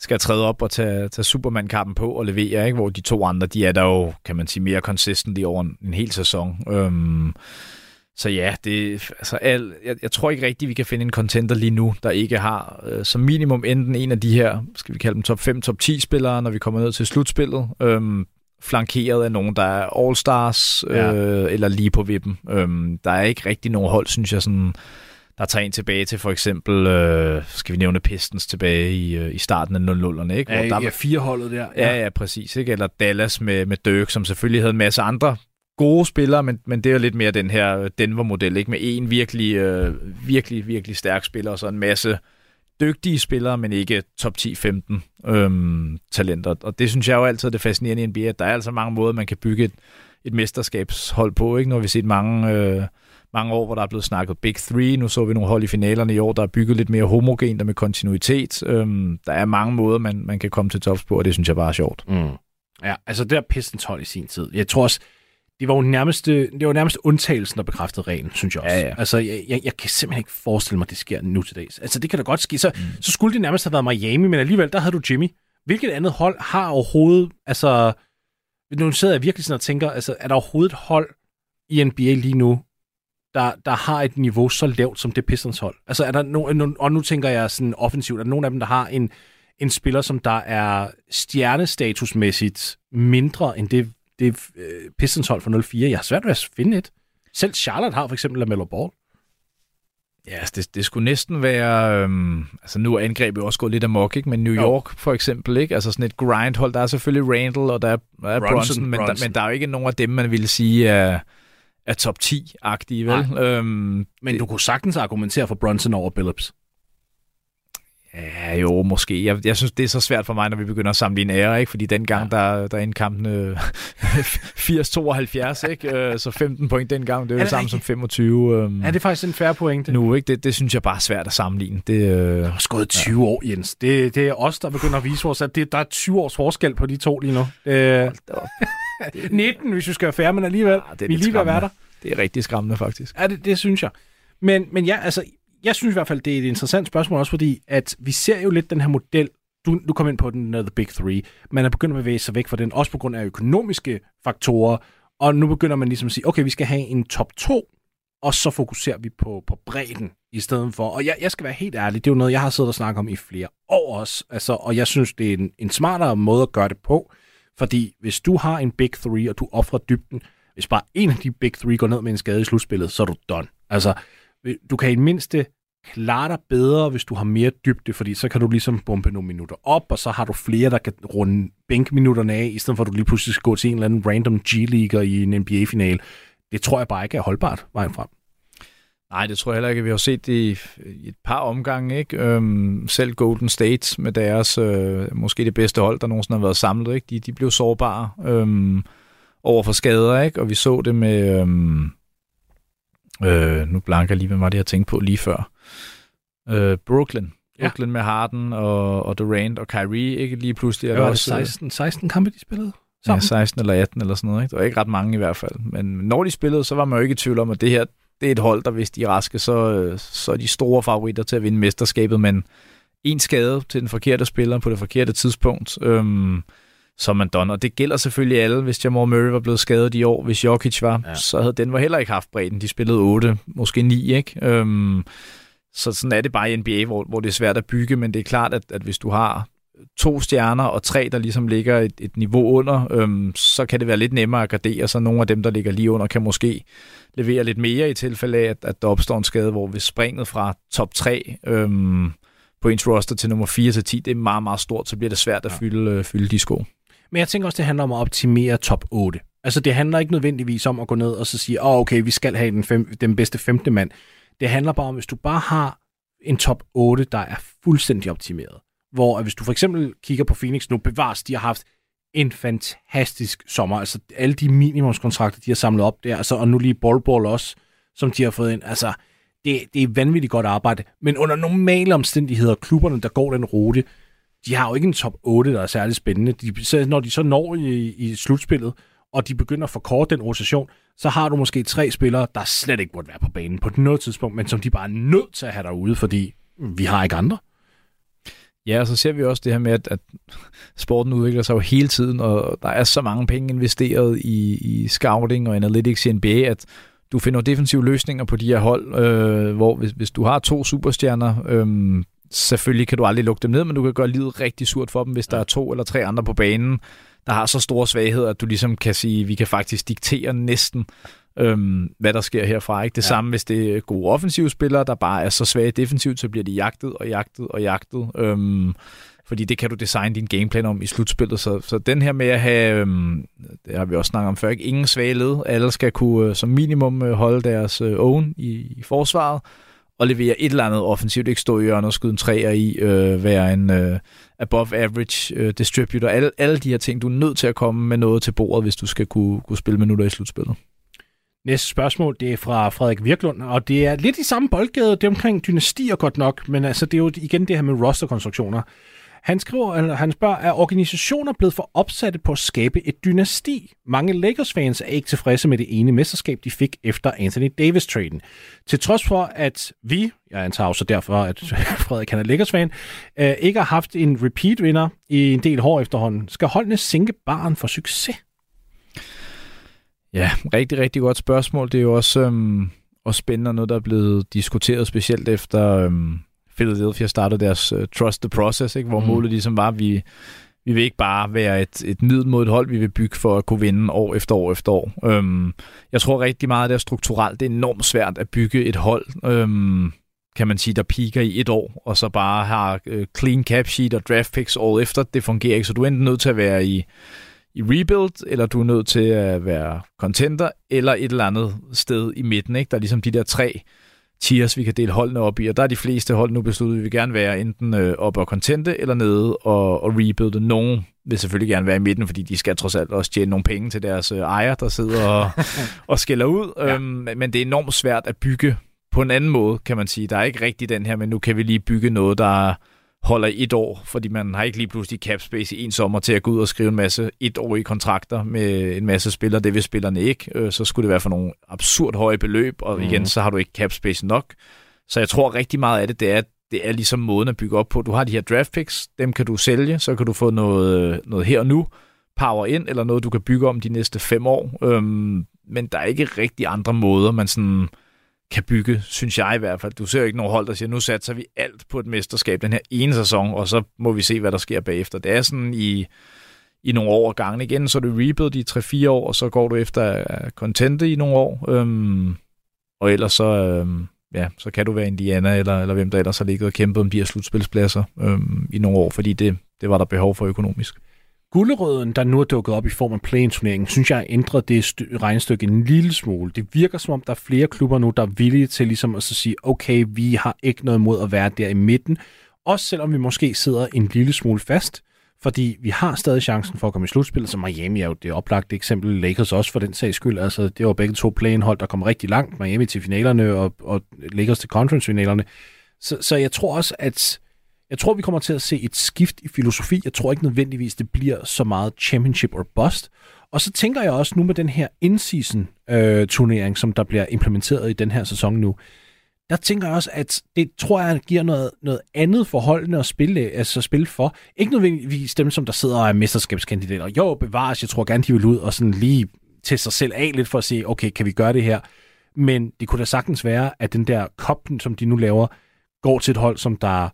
skal træde op og tage, tage Superman-kappen på og levere, ikke? hvor de to andre, de er der jo, kan man sige, mere consistent i over en, en hel sæson. Øhm, så ja, det, altså al, jeg, jeg tror ikke rigtigt, vi kan finde en contender lige nu, der ikke har øh, som minimum enten en af de her, skal vi kalde dem top 5, top 10 spillere, når vi kommer ned til slutspillet, øhm, flankeret af nogen, der er all-stars øh, ja. eller lige på vippen. Øhm, der er ikke rigtig nogen hold, synes jeg, sådan der tager en tilbage til for eksempel, øh, skal vi nævne Pistons tilbage i, øh, i starten af 00'erne, ikke? Hvor ja, der, ja, fire holdet der. Ja, ja, ja præcis. Ikke? Eller Dallas med, med Dirk, som selvfølgelig havde en masse andre gode spillere, men, men det er jo lidt mere den her Denver-model, ikke? Med en virkelig, øh, virkelig, virkelig stærk spiller, og så en masse dygtige spillere, men ikke top 10-15 øhm, talenter. Og det synes jeg jo altid er det fascinerende i NBA, at der er altså mange måder, man kan bygge et, et mesterskabshold på, ikke? Når vi set mange... Øh, mange år, hvor der er blevet snakket Big Three. Nu så vi nogle hold i finalerne i år, der er bygget lidt mere homogent og med kontinuitet. Øhm, der er mange måder, man, man kan komme til tops på, og det synes jeg bare er sjovt. Mm. Ja, altså der Pistons hold i sin tid. Jeg tror også, det var jo nærmest, det var nærmest undtagelsen, der bekræftede reglen, synes jeg også. Ja, ja. Altså, jeg, jeg, jeg kan simpelthen ikke forestille mig, at det sker nu til dags. Altså, det kan da godt ske. Så, mm. så skulle det nærmest have været Miami, men alligevel, der havde du Jimmy. Hvilket andet hold har overhovedet, altså, nu sidder jeg virkelig sådan og tænker, altså, er der overhovedet et hold i NBA lige nu, der, der har et niveau så lavt som det Pistons hold? Altså er der no, og nu tænker jeg sådan offensivt, er der nogen af dem, der har en, en spiller, som der er stjernestatusmæssigt mindre end det, det uh, Pistons hold for 0-4? Jeg har svært ved at finde et. Selv Charlotte har for eksempel LaMelo Ball. Ja, altså, det, det skulle næsten være... Øhm, altså nu er angrebet også gået lidt amok, ikke? Men New York jo. for eksempel, ikke? Altså sådan et grindhold. Der er selvfølgelig Randall, og der er, der er Bronson, Bronson, men, Bronson. Der, men der er jo ikke nogen af dem, man ville sige er... Er top 10-agtige, vel? Øhm, Men du kunne sagtens argumentere for Brunson over Billups. Ja, jo, måske. Jeg, jeg synes, det er så svært for mig, når vi begynder at sammenligne ære, ikke? Fordi dengang, ja. der, der er indkampene 80-72, ikke? Øh, så 15 point dengang, det er jo det samme som 25. Øhm, er det faktisk en færre pointe? Nu, ikke? Det, det synes jeg bare er svært at sammenligne. Det, øh, det har gået 20 ja. år, Jens. Det, det er os, der begynder at vise os, at det, der er 20 års forskel på de to lige nu. Øh, 19, hvis vi skal være færre, men alligevel. Ja, det er vi lige ved være der. Det er rigtig skræmmende, faktisk. Ja, det, det synes jeg. Men, men ja, altså, jeg synes i hvert fald, det er et interessant spørgsmål også, fordi at vi ser jo lidt den her model, du, du kom ind på den, uh, The Big Three, man er begyndt at bevæge sig væk fra den, også på grund af økonomiske faktorer, og nu begynder man ligesom at sige, okay, vi skal have en top 2, og så fokuserer vi på, på bredden i stedet for. Og jeg, jeg skal være helt ærlig, det er jo noget, jeg har siddet og snakket om i flere år også, altså, og jeg synes, det er en, en smartere måde at gøre det på, fordi hvis du har en Big Three, og du offrer dybden, hvis bare en af de Big Three går ned med en skade i slutspillet, så er du done. Altså, øh, du kan i det mindste klare dig bedre, hvis du har mere dybde, fordi så kan du ligesom bombe nogle minutter op, og så har du flere, der kan runde bænkminutterne af, i stedet for at du lige pludselig skal gå til en eller anden random G-leaguer i en NBA-final. Det tror jeg bare ikke er holdbart vejen frem. Nej, det tror jeg heller ikke. Vi har set det i, et par omgange. Ikke? Øhm, selv Golden State med deres øh, måske det bedste hold, der nogensinde har været samlet. Ikke? De, de blev sårbare øhm, over for skader, ikke? og vi så det med... Øhm, Øh, nu blanker lige, hvad var det, jeg tænkte på lige før. Øh, Brooklyn. Brooklyn ja. med Harden og, og Durant og Kyrie, ikke lige pludselig. Er det også 16, 16 kampe, de spillede? Sammen. Ja, 16 eller 18 eller sådan noget. Ikke? Der var ikke ret mange i hvert fald. Men når de spillede, så var man jo ikke i tvivl om, at det her det er et hold, der hvis de er raske, så, så er de store favoritter til at vinde mesterskabet. Men en skade til den forkerte spiller på det forkerte tidspunkt. Øhm, som man donner. Og det gælder selvfølgelig alle. Hvis Jamal Murray var blevet skadet i år, hvis Jokic var, ja. så havde den var heller ikke haft bredden. De spillede 8, måske 9, ikke? Øhm, så sådan er det bare i NBA, hvor, hvor det er svært at bygge, men det er klart, at, at hvis du har to stjerner og tre, der ligesom ligger et, et niveau under, øhm, så kan det være lidt nemmere at gardere, så nogle af dem, der ligger lige under, kan måske levere lidt mere i tilfælde af, at, at der opstår en skade, hvor hvis springet fra top 3 øhm, på ens roster til nummer 4 til 10, det er meget, meget stort, så bliver det svært at fylde, øh, fylde de sko. Men jeg tænker også, det handler om at optimere top 8. Altså, det handler ikke nødvendigvis om at gå ned og så sige, åh, oh, okay, vi skal have den, fem, den bedste femte mand. Det handler bare om, hvis du bare har en top 8, der er fuldstændig optimeret. Hvor at hvis du for eksempel kigger på Phoenix nu, bevares, de har haft en fantastisk sommer. Altså alle de minimumskontrakter, de har samlet op der, altså, og nu lige Ball Ball også, som de har fået ind. Altså, det, det er vanvittigt godt arbejde. Men under normale omstændigheder, klubberne, der går den rute, de har jo ikke en top 8, der er særlig spændende. De, så når de så når i, i slutspillet, og de begynder at forkorte den rotation, så har du måske tre spillere, der slet ikke burde være på banen på noget tidspunkt, men som de bare er nødt til at have derude, fordi vi har ikke andre. Ja, og så ser vi også det her med, at, at sporten udvikler sig jo hele tiden, og der er så mange penge investeret i, i scouting og analytics i NBA, at du finder defensive løsninger på de her hold, øh, hvor hvis, hvis du har to superstjerner, øh, selvfølgelig kan du aldrig lukke dem ned, men du kan gøre livet rigtig surt for dem, hvis der er to eller tre andre på banen, der har så store svagheder, at du ligesom kan sige, at vi kan faktisk diktere næsten, øhm, hvad der sker herfra. Ikke? Det ja. samme, hvis det er gode offensive spillere, der bare er så svage defensivt, så bliver de jagtet og jagtet og jagtet. Øhm, fordi det kan du designe din gameplan om i slutspillet. Så, så den her med at have, øhm, det har vi også snakket om før, ikke? ingen svage led. Alle skal kunne øh, som minimum øh, holde deres øh, own i, i forsvaret og levere et eller andet offensivt, ikke stå i hjørnet og skyde en træer i, øh, være en øh, above average øh, distributor. Alle, alle de her ting, du er nødt til at komme med noget til bordet, hvis du skal kunne, kunne spille minutter i slutspillet. Næste spørgsmål, det er fra Frederik Virklund, og det er lidt i samme boldgade, det er omkring dynastier godt nok, men altså det er jo igen det her med rosterkonstruktioner. Han skriver, eller han spørger, er organisationer blevet for opsatte på at skabe et dynasti? Mange Lakers-fans er ikke tilfredse med det ene mesterskab, de fik efter Anthony Davis-traden. Til trods for, at vi, jeg antager også derfor, at Frederik han er Lakers-fan, øh, ikke har haft en repeat-vinder i en del år efterhånden, skal holdene sænke baren for succes? Ja, rigtig, rigtig godt spørgsmål. Det er jo også, øhm, også spændende noget, der er blevet diskuteret, specielt efter øhm, Philadelphia startede deres uh, Trust the Process, ikke? hvor mm. målet ligesom var, at vi, vi vil ikke bare være et, et middel mod et hold, vi vil bygge for at kunne vinde år efter år efter år. Øhm, jeg tror rigtig meget, at det er strukturelt. Det er enormt svært at bygge et hold, øhm, kan man sige, der piker i et år, og så bare har uh, clean cap sheet og draft picks året efter. Det fungerer ikke, så du er enten nødt til at være i, i rebuild, eller du er nødt til at være contenter, eller et eller andet sted i midten. Ikke? Der er ligesom de der tre tiers, vi kan dele holdene op i, og der er de fleste hold nu besluttet, at vi vil gerne være enten øh, op og contente eller nede og, og rebuilde. Nogen vil selvfølgelig gerne være i midten, fordi de skal trods alt også tjene nogle penge til deres øh, ejer, der sidder og, og skælder ud. Ja. Øhm, men det er enormt svært at bygge på en anden måde, kan man sige. Der er ikke rigtig den her, men nu kan vi lige bygge noget, der holder i et år, fordi man har ikke lige pludselig cap space i en sommer til at gå ud og skrive en masse etårige kontrakter med en masse spillere. Det vil spillerne ikke. Øh, så skulle det være for nogle absurd høje beløb, og mm. igen, så har du ikke cap space nok. Så jeg tror rigtig meget af det, det er, det er ligesom måden at bygge op på. Du har de her draft picks, dem kan du sælge, så kan du få noget, noget her og nu, power ind, eller noget, du kan bygge om de næste fem år. Øhm, men der er ikke rigtig andre måder, man sådan kan bygge, synes jeg i hvert fald. Du ser jo ikke nogen hold, der siger, nu satser vi alt på et mesterskab den her ene sæson, og så må vi se, hvad der sker bagefter. Det er sådan i, i nogle år gangen igen, så er du rebuild i 3-4 år, og så går du efter contente i nogle år. Øhm, og ellers så, øhm, ja, så kan du være Indiana, eller, eller hvem der ellers har ligget og kæmpet om de her slutspilspladser øhm, i nogle år, fordi det, det var der behov for økonomisk. Gullerøden, der nu er dukket op i form af play-turneringen, synes jeg har ændret det regnestykke en lille smule. Det virker som om, der er flere klubber nu, der er villige til ligesom at så sige, okay, vi har ikke noget imod at være der i midten, også selvom vi måske sidder en lille smule fast, fordi vi har stadig chancen for at komme i slutspillet, så Miami er jo det oplagte eksempel, Lakers også for den sags skyld. Altså, det var begge to play-in-hold, der kom rigtig langt, Miami til finalerne og, og Lakers til conference-finalerne. Så, så jeg tror også, at jeg tror, vi kommer til at se et skift i filosofi. Jeg tror ikke nødvendigvis, det bliver så meget championship or bust. Og så tænker jeg også nu med den her in-season øh, turnering, som der bliver implementeret i den her sæson nu, der tænker jeg også, at det tror jeg giver noget, noget andet forholdende at spille, altså at spille for. Ikke nødvendigvis dem, som der sidder og er mesterskabskandidater. Jo, bevares, jeg tror gerne, de vil ud og sådan lige til sig selv af lidt for at se, okay, kan vi gøre det her? Men det kunne da sagtens være, at den der koppen, som de nu laver, går til et hold, som der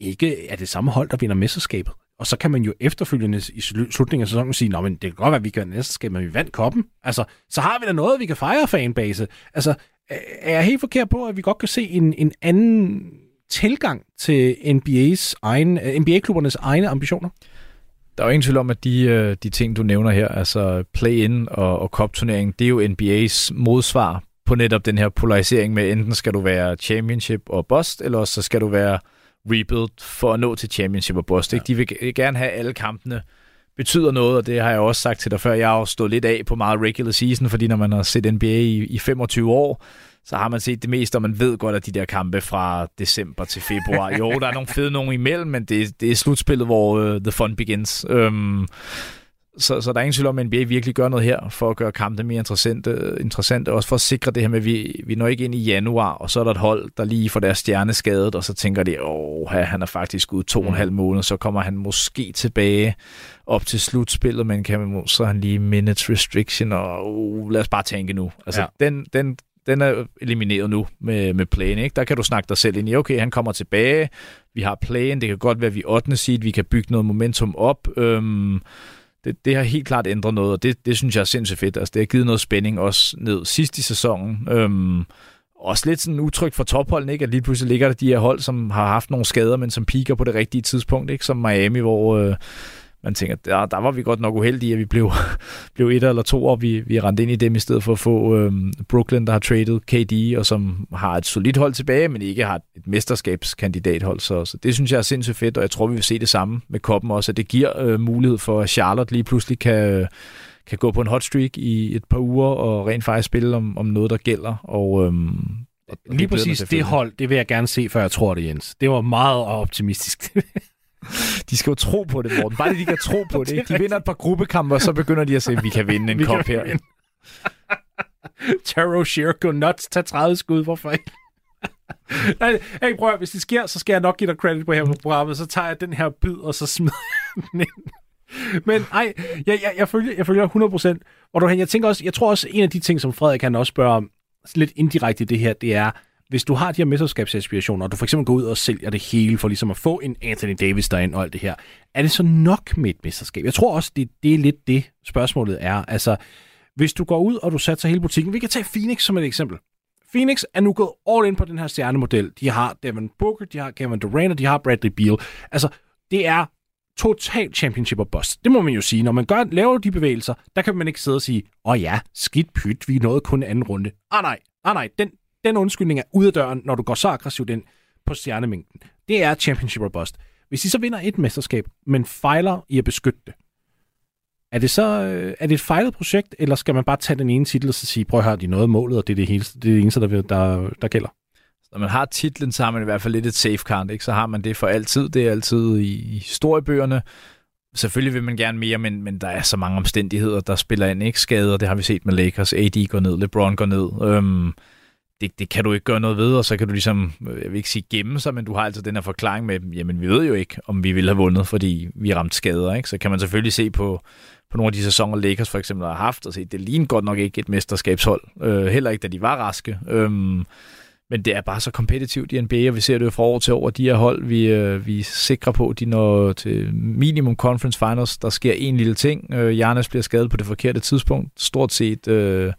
ikke er det samme hold, der vinder mesterskabet. Og så kan man jo efterfølgende i slutningen af sæsonen sige, men det kan godt være, at vi kan mesterskab, men vi vandt koppen. Altså, så har vi da noget, vi kan fejre fanbase. Altså, er jeg helt forkert på, at vi godt kan se en, en anden tilgang til NBA's egen, øh, NBA-klubbernes egne ambitioner? Der er jo ingen tvivl om, at de, øh, de ting, du nævner her, altså play-in og, og cup-turnering, det er jo NBA's modsvar på netop den her polarisering med, enten skal du være championship og bust, eller også så skal du være rebuild for at nå til championship og bust. Ja. De vil gerne have alle kampene betyder noget, og det har jeg også sagt til dig før. Jeg har jo stået lidt af på meget regular season, fordi når man har set NBA i, i 25 år, så har man set det meste, og man ved godt, at de der kampe fra december til februar, jo, der er nogle fede nogen imellem, men det, det er slutspillet, hvor uh, the fun begins. Um, så, så der er ingen tvivl om, at NBA virkelig gør noget her for at gøre kampene mere interessante, interessante også for at sikre det her med, at vi, vi når ikke ind i januar, og så er der et hold, der lige får deres stjerne skadet, og så tænker de, åh, han er faktisk ude to og en halv måned, så kommer han måske tilbage op til slutspillet, men kan så han lige minutes restriction, og uh, lad os bare tænke nu. Altså, ja. den, den, den er elimineret nu med, med playen. Ikke? Der kan du snakke dig selv ind i, okay, han kommer tilbage, vi har playen, det kan godt være, at vi er 8. seed, vi kan bygge noget momentum op, øhm, det, det har helt klart ændret noget, og det, det synes jeg er sindssygt fedt. Altså, det har givet noget spænding også ned sidst i sæsonen. Øhm, også lidt sådan utrygt for topholdene, ikke? at lige pludselig ligger der de her hold, som har haft nogle skader, men som piker på det rigtige tidspunkt, ikke? som Miami, hvor øh, man tænker, der, der var vi godt nok uheldige, at vi blev, blev et eller to, og vi, vi rendte ind i dem i stedet for at få øhm, Brooklyn, der har traded KD, og som har et solidt hold tilbage, men ikke har et mesterskabskandidathold. Så, så det synes jeg er sindssygt fedt, og jeg tror, vi vil se det samme med koppen også, at det giver øh, mulighed for, at Charlotte lige pludselig kan, kan gå på en hot streak i et par uger, og rent faktisk spille om, om noget, der gælder. Og, øhm, og Lige præcis det hold, det vil jeg gerne se, før jeg tror det, Jens. Det var meget optimistisk. De skal jo tro på det, Morten. Bare det, de kan tro på det. Ikke? De vinder et par gruppekampe, og så begynder de at sige, at vi kan vinde en kop her. Taro Shear, go nuts, tag 30 skud, hvorfor ikke? Nej, hey, prøv at, hvis det sker, så skal jeg nok give dig credit på her på programmet, så tager jeg den her bid, og så smider den ind. Men ej, jeg, jeg, jeg, følger, jeg følger 100%. Og du, jeg tænker også, jeg tror også, en af de ting, som Frederik kan også spørge om, lidt indirekte i det her, det er, hvis du har de her mesterskabsaspirationer, og du for eksempel går ud og sælger det hele for ligesom at få en Anthony Davis derind og alt det her, er det så nok med et mesterskab? Jeg tror også, det, det er lidt det, spørgsmålet er. Altså, hvis du går ud, og du satser hele butikken, vi kan tage Phoenix som et eksempel. Phoenix er nu gået all in på den her stjernemodel. De har Devin Booker, de har Kevin Durant, og de har Bradley Beal. Altså, det er total championship og bust. Det må man jo sige. Når man gør, laver de bevægelser, der kan man ikke sidde og sige, åh oh ja, skidt pyt, vi nåede kun anden runde. Ah nej, ah nej, den, den undskyldning er ude af døren, når du går så aggressivt ind på stjernemængden. Det er championship or bust. Hvis I så vinder et mesterskab, men fejler i at beskytte det, er det så øh, er det et fejlet projekt, eller skal man bare tage den ene titel og så sige, prøv at høre, de nåede målet, og det er det, hele, det, er det eneste, der, der, der gælder? Når man har titlen, så har man i hvert fald lidt et safe card, ikke? Så har man det for altid. Det er altid i historiebøgerne. Selvfølgelig vil man gerne mere, men, men der er så mange omstændigheder, der spiller ind. Ikke skader, det har vi set med Lakers. AD går ned, LeBron går ned. Øhm, det, det kan du ikke gøre noget ved, og så kan du ligesom, øh, jeg vil ikke sige gemme sig, men du har altså den her forklaring med, jamen vi ved jo ikke, om vi ville have vundet, fordi vi ramt skader. Ikke? Så kan man selvfølgelig se på, på nogle af de sæsoner, Lakers for eksempel har haft, og se, det ligner godt nok ikke et mesterskabshold. Øh, heller ikke, da de var raske. Øhm, men det er bare så kompetitivt i NBA, og vi ser det jo fra år til år. De her hold, vi, øh, vi er sikre på, de når til minimum conference finals. Der sker en lille ting. Øh, Jarnes bliver skadet på det forkerte tidspunkt. Stort set... Øh,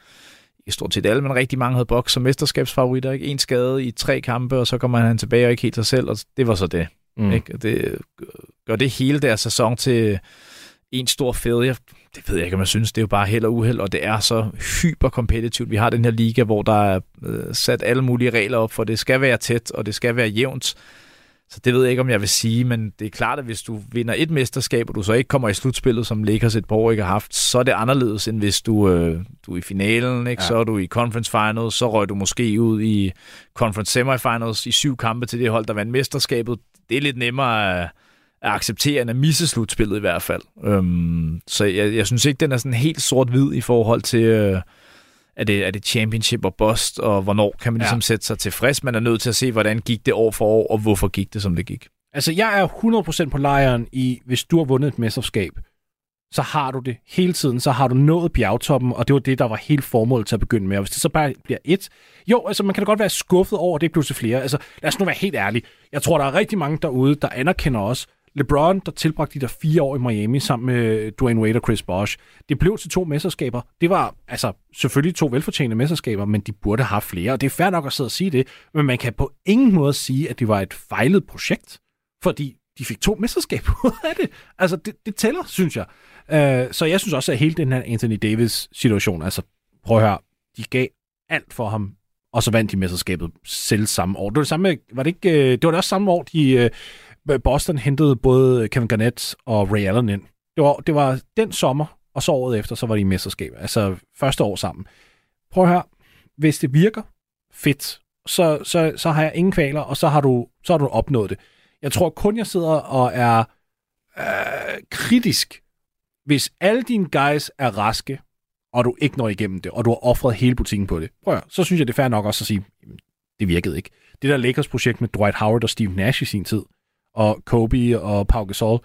stort set alle, men rigtig mange havde boks som mesterskabsfavoritter. Ikke? En skade i tre kampe, og så kommer han tilbage og ikke helt sig selv, og det var så det. Mm. Ikke? Det gør det hele deres sæson til en stor failure. Det ved jeg ikke, om jeg synes. Det er jo bare held og uheld, og det er så hyperkompetitivt. Vi har den her liga, hvor der er øh, sat alle mulige regler op for, det skal være tæt, og det skal være jævnt. Så det ved jeg ikke, om jeg vil sige, men det er klart, at hvis du vinder et mesterskab, og du så ikke kommer i slutspillet, som Lakers et par år ikke har haft, så er det anderledes, end hvis du, øh, du er i finalen, ikke? Ja. så er du i conference finals, så røg du måske ud i conference semifinals i syv kampe til det hold, der vandt mesterskabet. Det er lidt nemmere at, at acceptere, end at misse slutspillet i hvert fald. Øhm, så jeg, jeg synes ikke, den er sådan helt sort-hvid i forhold til... Øh, er det, er det championship og bust, og hvornår kan man ligesom ja. sætte sig tilfreds? Man er nødt til at se, hvordan gik det år for år, og hvorfor gik det, som det gik. Altså, jeg er 100% på lejren i, hvis du har vundet et mesterskab, så har du det hele tiden, så har du nået bjergtoppen, og det var det, der var helt formålet til at begynde med. Og hvis det så bare bliver et, jo, altså man kan da godt være skuffet over, at det blev til flere. Altså, lad os nu være helt ærlige. Jeg tror, der er rigtig mange derude, der anerkender os, LeBron, der tilbragte de der fire år i Miami sammen med Dwayne Wade og Chris Bosh, det blev til to mesterskaber. Det var altså selvfølgelig to velfortjente mesterskaber, men de burde have flere, og det er fair nok at sidde og sige det, men man kan på ingen måde sige, at det var et fejlet projekt, fordi de fik to mesterskaber ud af det. Altså, det, det tæller, synes jeg. Uh, så jeg synes også, at hele den her Anthony Davis situation, altså, prøv at høre, de gav alt for ham, og så vandt de mesterskabet selv samme år. Det var det samme, var det ikke, øh, det var det også samme år, de, uh, Boston hentede både Kevin Garnett og Ray Allen ind. Det var, det var den sommer, og så året efter, så var de i mesterskab. Altså første år sammen. Prøv her. Hvis det virker, fedt. Så, så, så har jeg ingen kvaler, og så har, du, så har du opnået det. Jeg tror kun, jeg sidder og er øh, kritisk, hvis alle dine guys er raske, og du ikke når igennem det, og du har offret hele butikken på det. Prøv at, så synes jeg, det er fair nok også at sige, det virkede ikke. Det der Lakers projekt med Dwight Howard og Steve Nash i sin tid, og Kobe og Pau Gasol.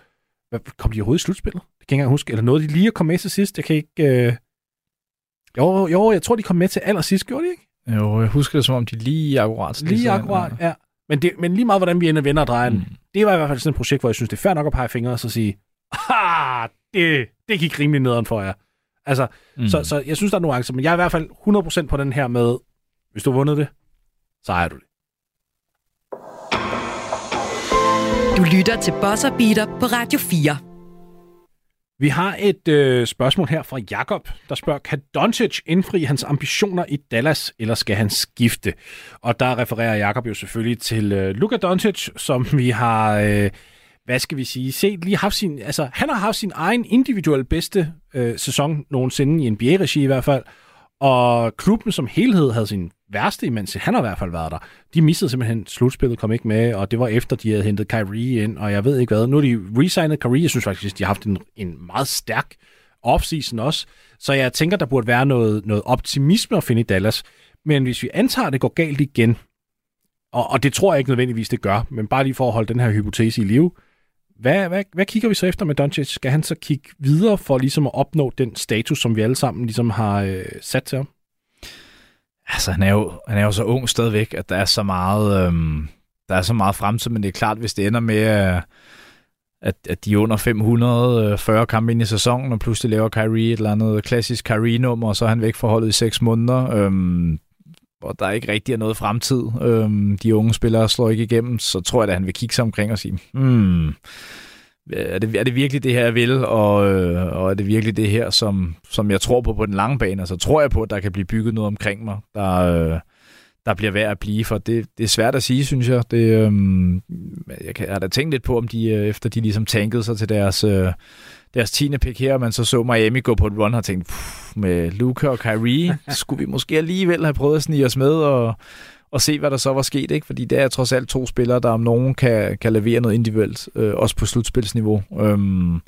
Kom de overhovedet i slutspillet? Det kan jeg ikke huske. Eller noget, de lige at komme med til sidst. Jeg kan ikke... Øh... Jo, jo, jeg tror, de kom med til allersidst, gjorde de ikke? Jo, jeg husker det, som om de lige akkurat... Lige akkurat, ja. ja. Men, det, men lige meget, hvordan vi ender vender og drejer mm. det var i hvert fald sådan et projekt, hvor jeg synes, det er fair nok at pege fingre og så sige, ah, det, det gik rimelig nederen for jer. Altså, mm. så, så jeg synes, der er nuancer, men jeg er i hvert fald 100% på den her med, hvis du har vundet det, så ejer du det. Du lytter til Bosser Beater på Radio 4. Vi har et øh, spørgsmål her fra Jakob, der spørger, kan Doncic indfri hans ambitioner i Dallas, eller skal han skifte? Og der refererer Jakob jo selvfølgelig til øh, Luka Doncic, som vi har, øh, hvad skal vi sige, set lige haft sin, altså han har haft sin egen individuelle bedste øh, sæson nogensinde i NBA-regi i hvert fald, og klubben som helhed havde sin værste, imens han har i hvert fald været der. De missede simpelthen slutspillet, kom ikke med, og det var efter, de havde hentet Kyrie ind, og jeg ved ikke hvad. Nu er de resignet Kyrie, jeg synes faktisk, de har haft en, en meget stærk offseason også. Så jeg tænker, der burde være noget, noget optimisme at finde i Dallas. Men hvis vi antager, at det går galt igen, og, og det tror jeg ikke nødvendigvis, det gør, men bare lige for at holde den her hypotese i live, hvad, hvad, hvad kigger vi så efter med Doncic? Skal han så kigge videre for ligesom at opnå den status, som vi alle sammen ligesom har øh, sat til ham? Altså, han er, jo, han er jo så ung stadigvæk, at der er så meget, øhm, der er så meget fremtid, men det er klart, hvis det ender med, øh, at, at de er under 540 øh, kampe ind i sæsonen, og pludselig laver Kyrie et eller andet klassisk Kyrie-nummer, og så er han væk fra holdet i seks måneder, øhm, og der er ikke rigtig noget fremtid. Øhm, de unge spillere slår ikke igennem, så tror jeg, at han vil kigge sig omkring og sige, hmm, er det, er det virkelig det her, jeg vil, og, øh, og er det virkelig det her, som, som jeg tror på på den lange bane? Altså tror jeg på, at der kan blive bygget noget omkring mig, der, øh, der bliver værd at blive, for det, det er svært at sige, synes jeg. Det, øh, jeg, kan, jeg har da tænkt lidt på, om de, øh, efter de ligesom tankede sig til deres, øh, deres 10. pick her, man så så Miami gå på et run og tænkte, med Luca og Kyrie, skulle vi måske alligevel have prøvet at snige os med og, og se, hvad der så var sket, ikke? Fordi det er trods alt to spillere, der om nogen kan, kan levere noget individuelt, øh, også på slutspilsniveau. Øhm,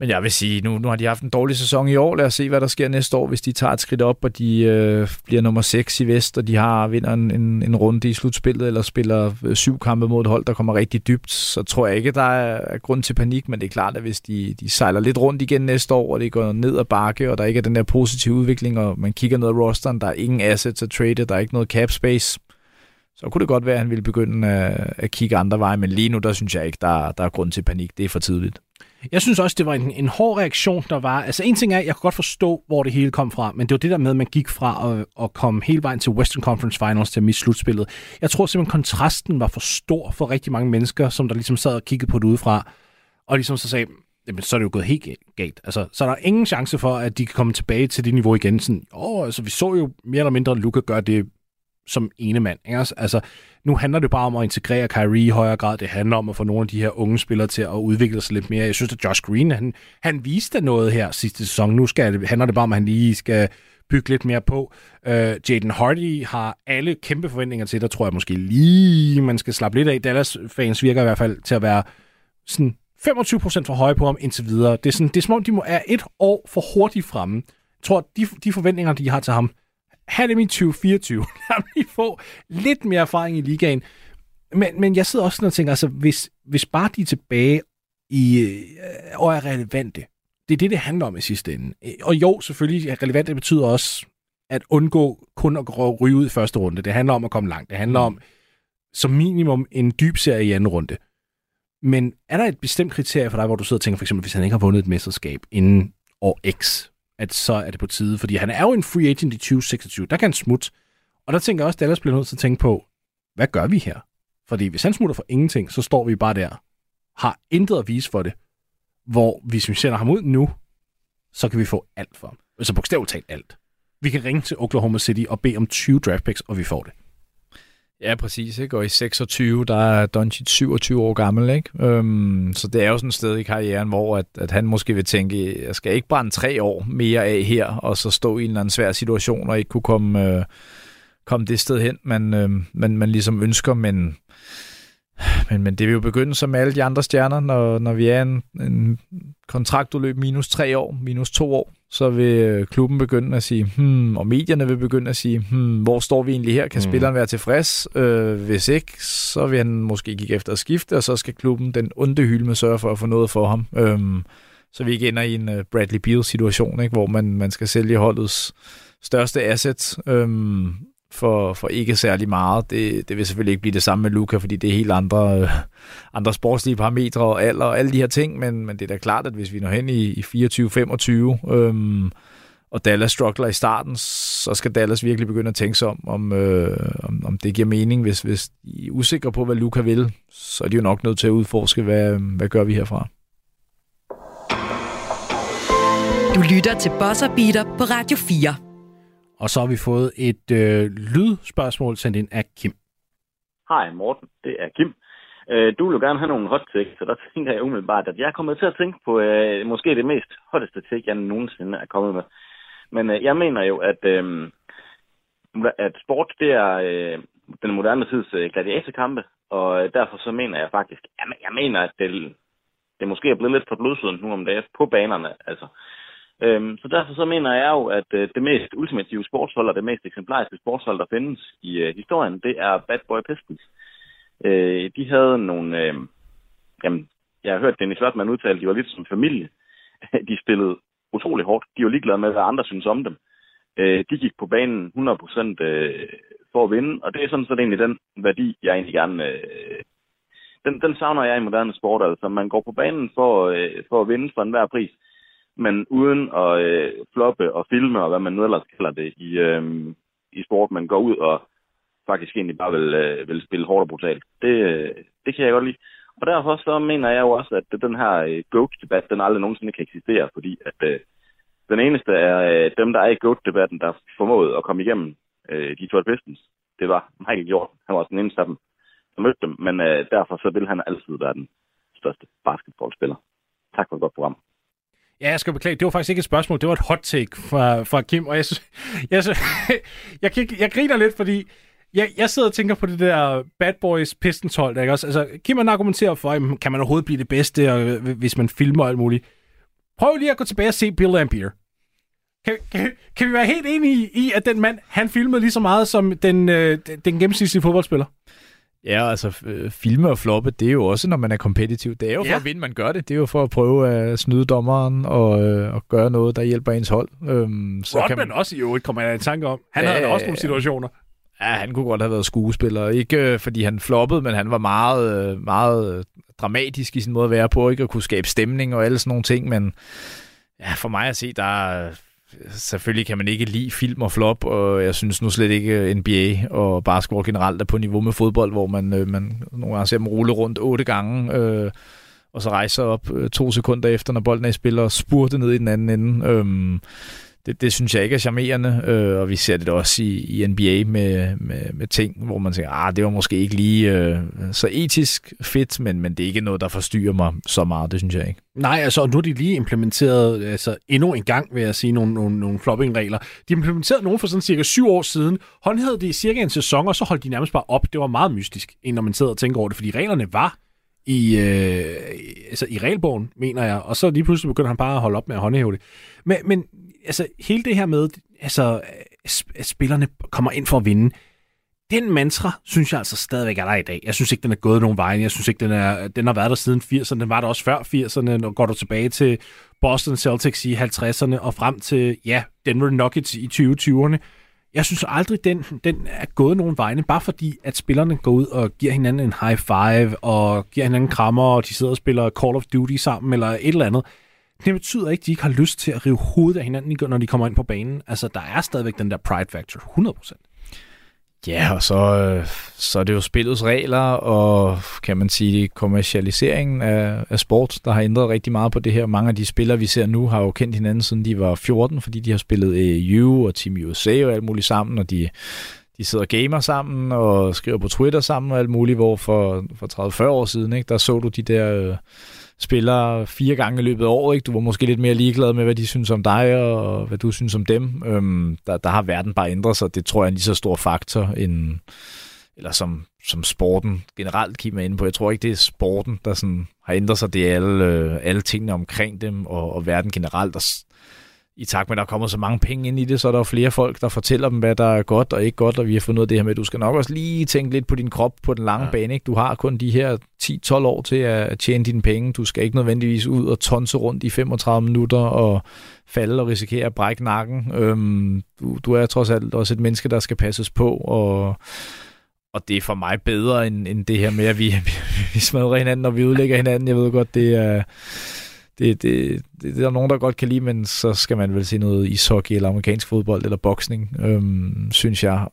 men jeg vil sige, nu, nu har de haft en dårlig sæson i år. Lad os se, hvad der sker næste år, hvis de tager et skridt op, og de øh, bliver nummer 6 i vest, og de har vinder en, en, en runde i slutspillet, eller spiller øh, syv kampe mod et hold, der kommer rigtig dybt. Så tror jeg ikke, der er grund til panik, men det er klart, at hvis de, de sejler lidt rundt igen næste år, og det går ned ad bakke, og der ikke er den der positive udvikling, og man kigger ned ad rosteren, der er ingen assets at trade, der er ikke noget cap space, så kunne det godt være, at han ville begynde at, at kigge andre veje, men lige nu, der synes jeg ikke, der, der er grund til panik. Det er for tidligt. Jeg synes også, det var en, en hård reaktion, der var. Altså en ting er, jeg kunne godt forstå, hvor det hele kom fra, men det var det der med, at man gik fra at, at komme hele vejen til Western Conference Finals til at miste slutspillet. Jeg tror simpelthen, kontrasten var for stor for rigtig mange mennesker, som der ligesom sad og kiggede på det udefra, og ligesom så sagde, jamen, så er det jo gået helt galt. Altså, så er der ingen chance for, at de kan komme tilbage til det niveau igen. Sådan, åh, altså, vi så jo mere eller mindre Luka gøre det som ene mand. Ikke? Altså, nu handler det bare om at integrere Kyrie i højere grad. Det handler om at få nogle af de her unge spillere til at udvikle sig lidt mere. Jeg synes, at Josh Green, han, han viste noget her sidste sæson. Nu skal det, handler det bare om, at han lige skal bygge lidt mere på. Uh, Jaden Hardy har alle kæmpe forventninger til, der tror jeg måske lige, man skal slappe lidt af. Dallas-fans virker i hvert fald til at være sådan 25% for høje på ham indtil videre. Det er, sådan, det er som om, de må er et år for hurtigt fremme. Jeg tror, de, de forventninger, de har til ham, have dem i 2024. Lad mig få lidt mere erfaring i ligaen. Men, men jeg sidder også og tænker, altså, hvis, hvis bare de er tilbage i, øh, og er relevante, det er det, det handler om i sidste ende. Øh, og jo, selvfølgelig, at relevante betyder også at undgå kun at ryge ud i første runde. Det handler om at komme langt. Det handler om som minimum en dyb serie i anden runde. Men er der et bestemt kriterie for dig, hvor du sidder og tænker, for eksempel, hvis han ikke har vundet et mesterskab inden år X, at så er det på tide. Fordi han er jo en free agent i 2026. Der kan han smutte. Og der tænker jeg også, at Dallas bliver nødt til at tænke på, hvad gør vi her? Fordi hvis han smutter for ingenting, så står vi bare der. Har intet at vise for det. Hvor hvis vi sender ham ud nu, så kan vi få alt for ham. Altså bogstaveligt talt alt. Vi kan ringe til Oklahoma City og bede om 20 draft picks, og vi får det. Ja, præcis. Ikke? Og i 26, der er Doncic 27 år gammel. Ikke? Øhm, så det er jo sådan et sted i karrieren, hvor at, at han måske vil tænke, jeg skal ikke brænde tre år mere af her, og så stå i en eller anden svær situation, og ikke kunne komme, øh, komme det sted hen, man, øh, man, man ligesom ønsker. Men, men, men det vil jo begynde som alle de andre stjerner, når, når vi er en, en kontraktudløb minus tre år, minus to år, så vil øh, klubben begynde at sige, hmm, og medierne vil begynde at sige, hmm, hvor står vi egentlig her? Kan mm. spilleren være tilfreds? Øh, hvis ikke, så vil han måske kigge efter at skifte, og så skal klubben, den onde hylde, sørge for at få noget for ham. Øhm, så vi ikke ender i en uh, Bradley Beal-situation, ikke, hvor man, man skal sælge holdets største asset øhm, for, for ikke særlig meget. Det, det vil selvfølgelig ikke blive det samme med Luca, fordi det er helt andre, øh, andre sportslige parametre og alder og alle de her ting, men, men det er da klart, at hvis vi når hen i, i 24-25, øhm, og Dallas struggler i starten, så skal Dallas virkelig begynde at tænke sig om, om, øh, om, om det giver mening. Hvis, hvis de er usikre på, hvad Luca vil, så er de jo nok nødt til at udforske, hvad, hvad gør vi herfra. Du lytter til Bosser Beater på Radio 4. Og så har vi fået et øh, lydspørgsmål sendt ind af Kim. Hej Morten, det er Kim. Øh, du vil jo gerne have nogle hot takes, så der tænker jeg umiddelbart, at jeg er kommet til at tænke på øh, måske det mest hotteste take, jeg nogensinde er kommet med. Men øh, jeg mener jo, at, øh, at sport, det er øh, den moderne tids øh, gladiatorkampe, og øh, derfor så mener jeg faktisk, jamen, jeg mener, at det, det måske er blevet lidt for blodsøden nu om dagen på banerne. Altså, Øhm, så derfor så mener jeg jo, at øh, det mest ultimative sportshold og det mest eksemplariske sportshold, der findes i øh, historien, det er Bad Boy Pistons. Øh, de havde nogle... Øh, jamen, jeg har hørt Dennis Slotman udtale, at de var lidt som familie. de spillede utrolig hårdt. De var ligeglade med, hvad andre synes om dem. Øh, de gik på banen 100% øh, for at vinde, og det er sådan set egentlig den værdi, jeg egentlig gerne... Øh, den, den savner jeg i moderne sport, altså man går på banen for, øh, for at vinde for enhver pris men uden at øh, floppe og filme, og hvad man nu ellers kalder det i, øh, i sport, man går ud og faktisk egentlig bare vil, øh, vil spille hårdt og brutalt. Det, øh, det kan jeg godt lide. Og derfor så mener jeg jo også, at den her øh, GOAT-debat, den aldrig nogensinde kan eksistere, fordi at øh, den eneste er øh, dem, der er i GOAT-debatten, der formåede at komme igennem øh, Detroit Pistons, det var Michael Jordan. Han var også den eneste af dem, der mødte dem, men øh, derfor så vil han altid være den største basketballspiller. Tak for et godt program. Ja, jeg skal beklage. Det var faktisk ikke et spørgsmål. Det var et hot take fra, fra Kim. Og jeg, synes, jeg, synes, jeg, jeg, jeg griner lidt, fordi jeg, jeg sidder og tænker på det der Bad Boys Pistons hold. Der, ikke også? Altså, Kim han argumenterer for, at kan man overhovedet blive det bedste, og, øh, hvis man filmer alt muligt. Prøv lige at gå tilbage og se Bill Lambier. Kan, kan, kan vi være helt enige i, at den mand, han filmede lige så meget som den, øh, den gennemsnitlige fodboldspiller? Ja, altså øh, filme og floppe, det er jo også, når man er kompetitiv. Det er jo for ja. at vinde, man gør det. Det er jo for at prøve at snyde dommeren og, øh, og gøre noget, der hjælper ens hold. Øhm, så Rodman kan man... også i øvrigt, kommer jeg i tanke om. Han ja, havde også nogle situationer. Ja, han kunne godt have været skuespiller. Ikke øh, fordi han floppede, men han var meget, øh, meget dramatisk i sin måde at være på. Ikke at kunne skabe stemning og alle sådan nogle ting. Men ja, for mig at se, der selvfølgelig kan man ikke lide film og flop, og jeg synes nu slet ikke øh, NBA og basketball generelt er på niveau med fodbold, hvor man, øh, man nogle gange ser dem rulle rundt otte gange, øh, og så rejser op øh, to sekunder efter, når bolden er i spil, og spurte ned i den anden ende. Øh, det, det synes jeg ikke er charmerende, øh, og vi ser det også i, i NBA med, med, med ting, hvor man tænker, ah, det var måske ikke lige øh, så etisk fedt, men, men det er ikke noget, der forstyrrer mig så meget, det synes jeg ikke. Nej, altså nu er de lige implementeret altså, endnu en gang, vil jeg sige, nogle, nogle, nogle flopping-regler. De implementerede nogle for sådan cirka syv år siden, håndhævede det i cirka en sæson, og så holdt de nærmest bare op. Det var meget mystisk, når man sidder og tænker over det, fordi reglerne var i, øh, altså i regelbogen, mener jeg, og så lige pludselig begynder han bare at holde op med at håndhæve det. Men, men altså, hele det her med, altså, at spillerne kommer ind for at vinde, den mantra, synes jeg altså stadigvæk er der i dag. Jeg synes ikke, den er gået nogen vej. Jeg synes ikke, den, er, den har været der siden 80'erne. Den var der også før 80'erne. Når går du tilbage til Boston Celtics i 50'erne og frem til, ja, Denver Nuggets i 2020'erne. Jeg synes aldrig, den, den er gået nogen vegne, bare fordi, at spillerne går ud og giver hinanden en high five, og giver hinanden krammer, og de sidder og spiller Call of Duty sammen, eller et eller andet. Det betyder ikke, at de ikke har lyst til at rive hovedet af hinanden, når de kommer ind på banen. Altså, der er stadigvæk den der pride factor, 100%. Ja, og så, øh, så er det jo spillets regler, og kan man sige kommercialiseringen af, af sport, der har ændret rigtig meget på det her. Mange af de spillere, vi ser nu, har jo kendt hinanden, siden de var 14, fordi de har spillet EU og Team USA og alt muligt sammen, og de, de sidder og gamer sammen og skriver på Twitter sammen og alt muligt, hvor for, for 30-40 år siden, ikke, der så du de der... Øh, spiller fire gange i løbet af året. Ikke? Du var måske lidt mere ligeglad med, hvad de synes om dig, og hvad du synes om dem. Øhm, der, der har verden bare ændret sig. Det tror jeg er en lige så stor faktor, end, eller som, som sporten generelt kigger ind på. Jeg tror ikke, det er sporten, der sådan har ændret sig. Det er alle, øh, alle tingene omkring dem, og, og verden generelt, der, i takt med, at der kommer så mange penge ind i det, så er der jo flere folk, der fortæller dem, hvad der er godt og ikke godt, og vi har fundet ud af det her med, at du skal nok også lige tænke lidt på din krop på den lange ja. bane. Ikke? Du har kun de her 10-12 år til at tjene dine penge. Du skal ikke nødvendigvis ud og tonse rundt i 35 minutter og falde og risikere at brække nakken. Øhm, du, du er trods alt også et menneske, der skal passes på, og og det er for mig bedre end, end det her med, at vi, vi, vi smadrer hinanden, og vi udlægger hinanden. Jeg ved godt, det er det, det, det, det er der nogen, der godt kan lide, men så skal man vel se noget ishockey eller amerikansk fodbold eller boksning, øhm, synes jeg.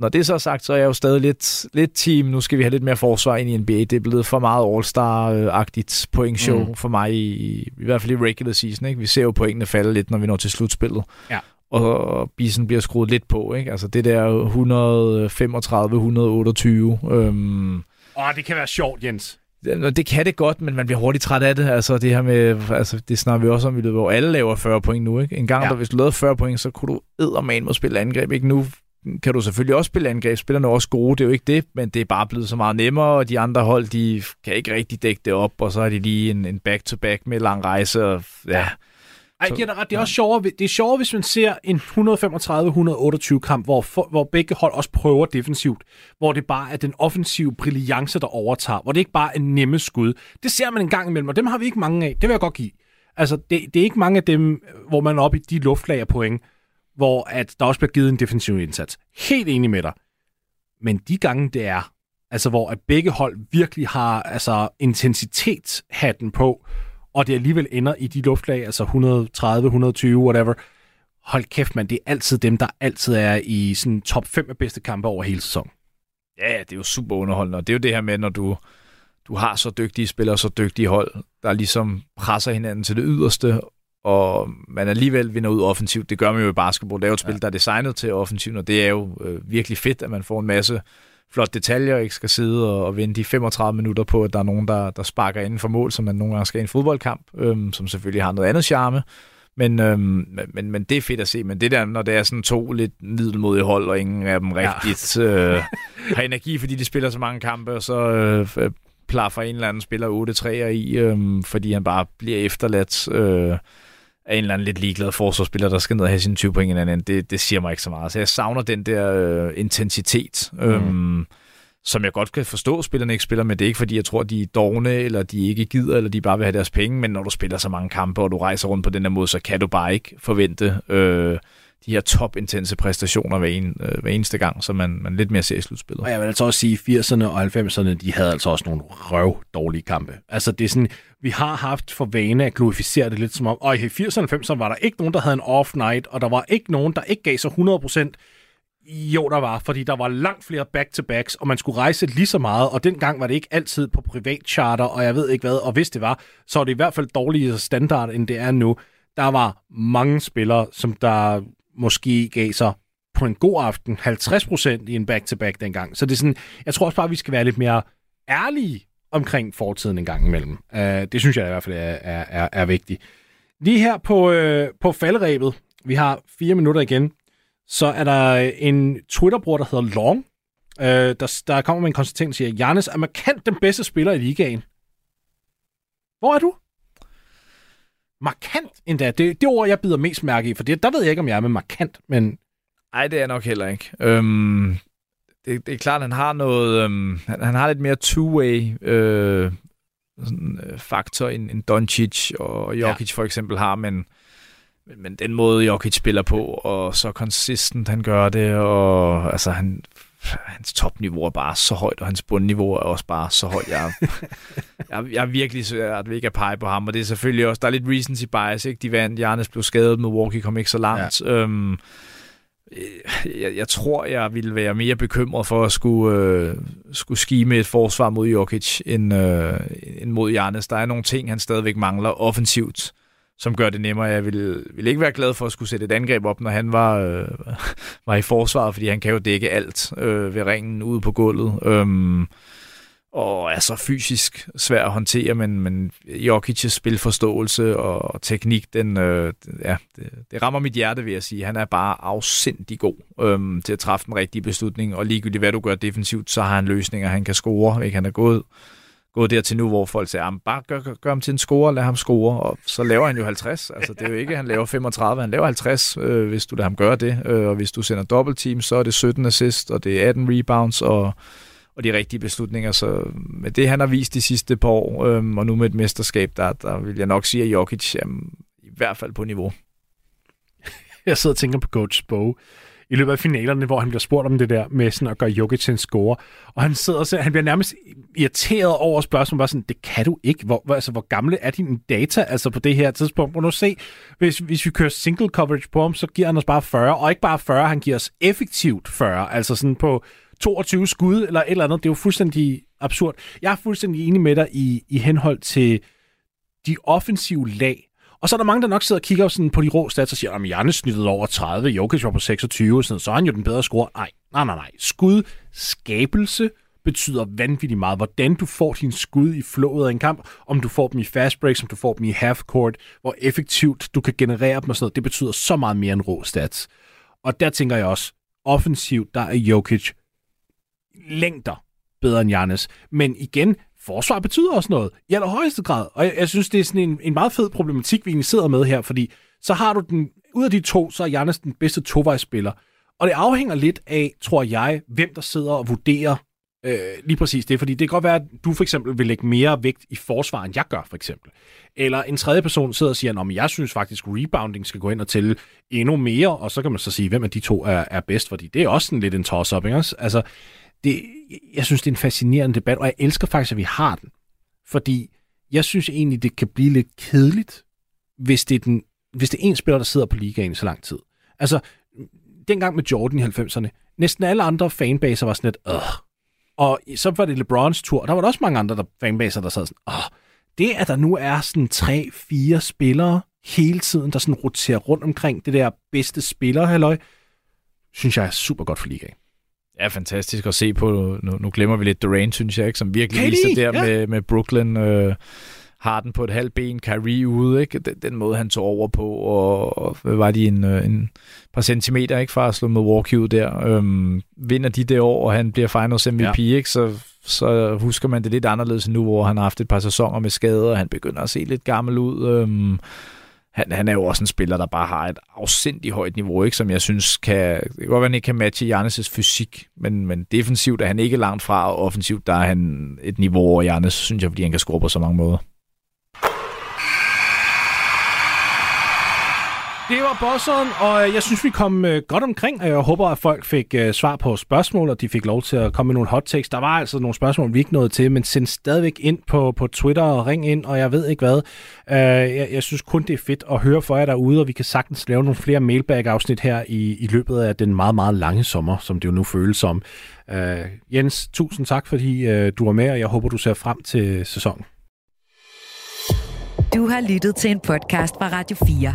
Når det er så sagt, så er jeg jo stadig lidt, lidt team. Nu skal vi have lidt mere forsvar ind i NBA. Det er blevet for meget All-Star-agtigt pointshow mm. for mig, i, i hvert fald i regular season. Ikke? Vi ser jo pointene falde lidt, når vi når til slutspillet. Ja. Og bisen bliver skruet lidt på. Ikke? Altså det der 135-128. Øhm, Åh, det kan være sjovt, Jens. Det kan det godt, men man bliver hurtigt træt af det. Altså det her med, altså det snakker vi også om, hvor alle laver 40 point nu. Ikke? En gang, ja. der, hvis du lavede 40 point, så kunne du eddermane mod spille angreb. Ikke? Nu kan du selvfølgelig også spille angreb. Spillerne er også gode, det er jo ikke det, men det er bare blevet så meget nemmere, og de andre hold, de kan ikke rigtig dække det op, og så er de lige en, en back-to-back med lang rejse, og ja, ej, det er ret. Det er også sjovere, det er sjovere, hvis man ser en 135-128 kamp, hvor, for, hvor begge hold også prøver defensivt, hvor det bare er den offensive brillance, der overtager, hvor det ikke bare er nemme skud. Det ser man en gang imellem, og dem har vi ikke mange af. Det vil jeg godt give. Altså, det, det er ikke mange af dem, hvor man er oppe i de luftlager point, hvor at der også bliver givet en defensiv indsats. Helt enig med dig. Men de gange, det er, altså hvor at begge hold virkelig har altså intensitetshatten på, og det alligevel ender i de luftlag, altså 130, 120, whatever. Hold kæft, man, det er altid dem, der altid er i sådan top 5 af bedste kampe over hele sæsonen. Ja, det er jo super underholdende, og det er jo det her med, når du, du har så dygtige spillere, så dygtige hold, der ligesom presser hinanden til det yderste, og man alligevel vinder ud offensivt. Det gør man jo i basketball. Det er jo et spil, ja. der er designet til offensivt, og det er jo øh, virkelig fedt, at man får en masse flot detaljer, ikke skal sidde og, og vente de 35 minutter på, at der er nogen, der, der sparker inden for mål, som man nogle gange skal i en fodboldkamp, øhm, som selvfølgelig har noget andet charme. Men, øhm, men, men det er fedt at se. Men det der, når det er sådan to lidt middelmodige hold, og ingen af dem rigtigt ja. øh, har energi, fordi de spiller så mange kampe, og så øh, plaffer en eller anden spiller 8-3'er i, øh, fordi han bare bliver efterladt øh, af en eller anden lidt ligeglad forsvarsspiller, der skal ned og have sine 20 point anden. Det, det siger mig ikke så meget. Så jeg savner den der øh, intensitet. Mm. Øhm, som jeg godt kan forstå, spillerne ikke spiller, men det er ikke fordi, jeg tror, de er dogne, eller de ikke gider, eller de bare vil have deres penge, men når du spiller så mange kampe, og du rejser rundt på den der måde, så kan du bare ikke forvente øh, de her top-intense præstationer hver, en, øh, hver eneste gang, som man, man lidt mere ser i slutspillet. Og jeg vil altså også sige, at 80'erne og 90'erne, de havde altså også nogle røv dårlige kampe. Altså det er sådan, vi har haft for vane at glorificere det lidt som om, og i 80'erne og 90'erne var der ikke nogen, der havde en off-night, og der var ikke nogen, der ikke gav sig 100%. Jo, der var, fordi der var langt flere back-to-backs, og man skulle rejse lige så meget, og dengang var det ikke altid på privat charter, og jeg ved ikke hvad, og hvis det var, så var det i hvert fald dårligere standard, end det er nu. Der var mange spillere, som der måske gav sig på en god aften 50% i en back-to-back dengang. Så det er sådan, jeg tror også bare, at vi skal være lidt mere ærlige omkring fortiden en gang imellem. Uh, det synes jeg i hvert fald er, er, er, er vigtigt. Lige her på, øh, på faldrebet, vi har fire minutter igen, så er der en Twitter-bruger, der hedder Long, øh, der, der kommer med en konstatering, der siger, Jannes er markant den bedste spiller i ligaen. Hvor er du? Markant endda. Det, det ord, jeg bider mest mærke i, for det, der ved jeg ikke, om jeg er med markant, men... Nej, det er nok heller ikke. Øhm, det, det er klart, han har noget... Øhm, han, han har lidt mere two-way øh, sådan, øh, faktor, end, end Doncic og Jokic ja. for eksempel har, men, men, men den måde, Jokic spiller på, og så consistent han gør det, og altså han hans topniveau er bare så højt, og hans bundniveau er også bare så højt. Jeg, jeg, jeg er virkelig svært ved ikke at pege på ham, og det er selvfølgelig også, der er lidt recency bias, ikke? De vandt, Jarnes blev skadet, Milwaukee kom ikke så langt. Ja. Øhm, jeg, jeg tror, jeg ville være mere bekymret for at skulle, øh, skulle skime et forsvar mod Jokic end, øh, end mod Jarnes. Der er nogle ting, han stadigvæk mangler offensivt som gør det nemmere. Jeg ville, ville ikke være glad for at skulle sætte et angreb op, når han var, øh, var i forsvaret, fordi han kan jo dække alt øh, ved ringen ude på gulvet. Øhm, og er så fysisk svær at håndtere, men, men Jokic's spilforståelse og, og teknik, den, øh, ja, det, det rammer mit hjerte, vil jeg sige. Han er bare afsindig god øhm, til at træffe den rigtige beslutning, og ligegyldigt hvad du gør defensivt, så har han løsninger, han kan score. Ikke? Han er god gået dertil nu, hvor folk siger, bare gør, gør, gør ham til en score, lad ham score, og så laver han jo 50. Altså, det er jo ikke, han laver 35, han laver 50, øh, hvis du lader ham gøre det. Øh, og hvis du sender dobbelt team, så er det 17 assist, og det er 18 rebounds, og, og de rigtige beslutninger. Så med det, han har vist de sidste par år, øh, og nu med et mesterskab, der, der vil jeg nok sige, at Jokic er i hvert fald på niveau. Jeg sidder og tænker på Coach Bo i løbet af finalerne, hvor han bliver spurgt om det der med sådan at gøre Jokic til en score. Og han sidder og han bliver nærmest irriteret over spørgsmålet, bare sådan, det kan du ikke. Hvor, altså, hvor gamle er dine data altså på det her tidspunkt? Må nu se, hvis, hvis vi kører single coverage på ham, så giver han os bare 40, og ikke bare 40, han giver os effektivt 40, altså sådan på 22 skud eller et eller andet. Det er jo fuldstændig absurd. Jeg er fuldstændig enig med dig i, i henhold til de offensive lag, og så er der mange, der nok sidder og kigger sådan på de rå stats og siger, at Janne snittede over 30, Jokic var på 26, sådan, så er han jo den bedre score. Nej, nej, nej, nej. Skud, skabelse betyder vanvittigt meget. Hvordan du får din skud i flowet af en kamp, om du får dem i fast break, om du får dem i half court, hvor effektivt du kan generere dem og sådan noget, det betyder så meget mere end rå stats. Og der tænker jeg også, offensivt, der er Jokic længder bedre end Janis. Men igen, forsvar betyder også noget i allerhøjeste grad. Og jeg, jeg synes, det er sådan en, en meget fed problematik, vi egentlig sidder med her, fordi så har du den, ud af de to, så er Jannes den bedste tovejsspiller. Og det afhænger lidt af, tror jeg, hvem der sidder og vurderer øh, lige præcis det. Fordi det kan godt være, at du for eksempel vil lægge mere vægt i forsvar, end jeg gør, for eksempel. Eller en tredje person sidder og siger, at jeg synes faktisk, rebounding skal gå ind og tælle endnu mere, og så kan man så sige, hvem af de to er, er bedst, fordi det er også sådan lidt en toss-up, ikke? Altså, det, jeg synes, det er en fascinerende debat, og jeg elsker faktisk, at vi har den. Fordi jeg synes egentlig, det kan blive lidt kedeligt, hvis det er, den, hvis det er en spiller, der sidder på ligaen i så lang tid. Altså, dengang med Jordan i 90'erne, næsten alle andre fanbaser var sådan lidt, Åh. Og så var det LeBrons tur, og der var der også mange andre der fanbaser, der sad sådan, Åh. Det, at der nu er sådan tre, fire spillere hele tiden, der sådan roterer rundt omkring det der bedste spiller, halløj, synes jeg er super godt for ligaen. Ja, fantastisk at se på. Nu, nu glemmer vi lidt Durant, synes jeg, ikke, som virkelig KD, viser der ja. med, med Brooklyn. Øh, har den på et halvt ben, Kyrie ude, ikke? Den, den måde, han tog over på, og, og hvad var de, en, øh, en par centimeter, ikke, fra at slå Milwaukee ud der. Øhm, vinder de det år, og han bliver finals MVP, ja. ikke, så, så husker man det lidt anderledes nu, hvor han har haft et par sæsoner med skader, og han begynder at se lidt gammel ud. Øhm, han, han er jo også en spiller, der bare har et afsindig højt niveau, ikke? som jeg synes kan... Det kan godt være, han ikke kan matche Jannes' fysik, men, men defensivt er han ikke langt fra, og offensivt der er han et niveau over Jannes, synes jeg, fordi han kan score på så mange måder. Det var bosseren, og øh, jeg synes, vi kom øh, godt omkring, og jeg håber, at folk fik øh, svar på spørgsmål, og de fik lov til at komme med nogle hot takes. Der var altså nogle spørgsmål, vi ikke nåede til, men send stadigvæk ind på, på Twitter og ring ind, og jeg ved ikke hvad. Øh, jeg, jeg synes kun, det er fedt at høre for jer derude, og vi kan sagtens lave nogle flere mailbag-afsnit her i, i løbet af den meget, meget lange sommer, som det jo nu føles som. Øh, Jens, tusind tak, fordi øh, du var med, og jeg håber, du ser frem til sæsonen. Du har lyttet til en podcast fra Radio 4.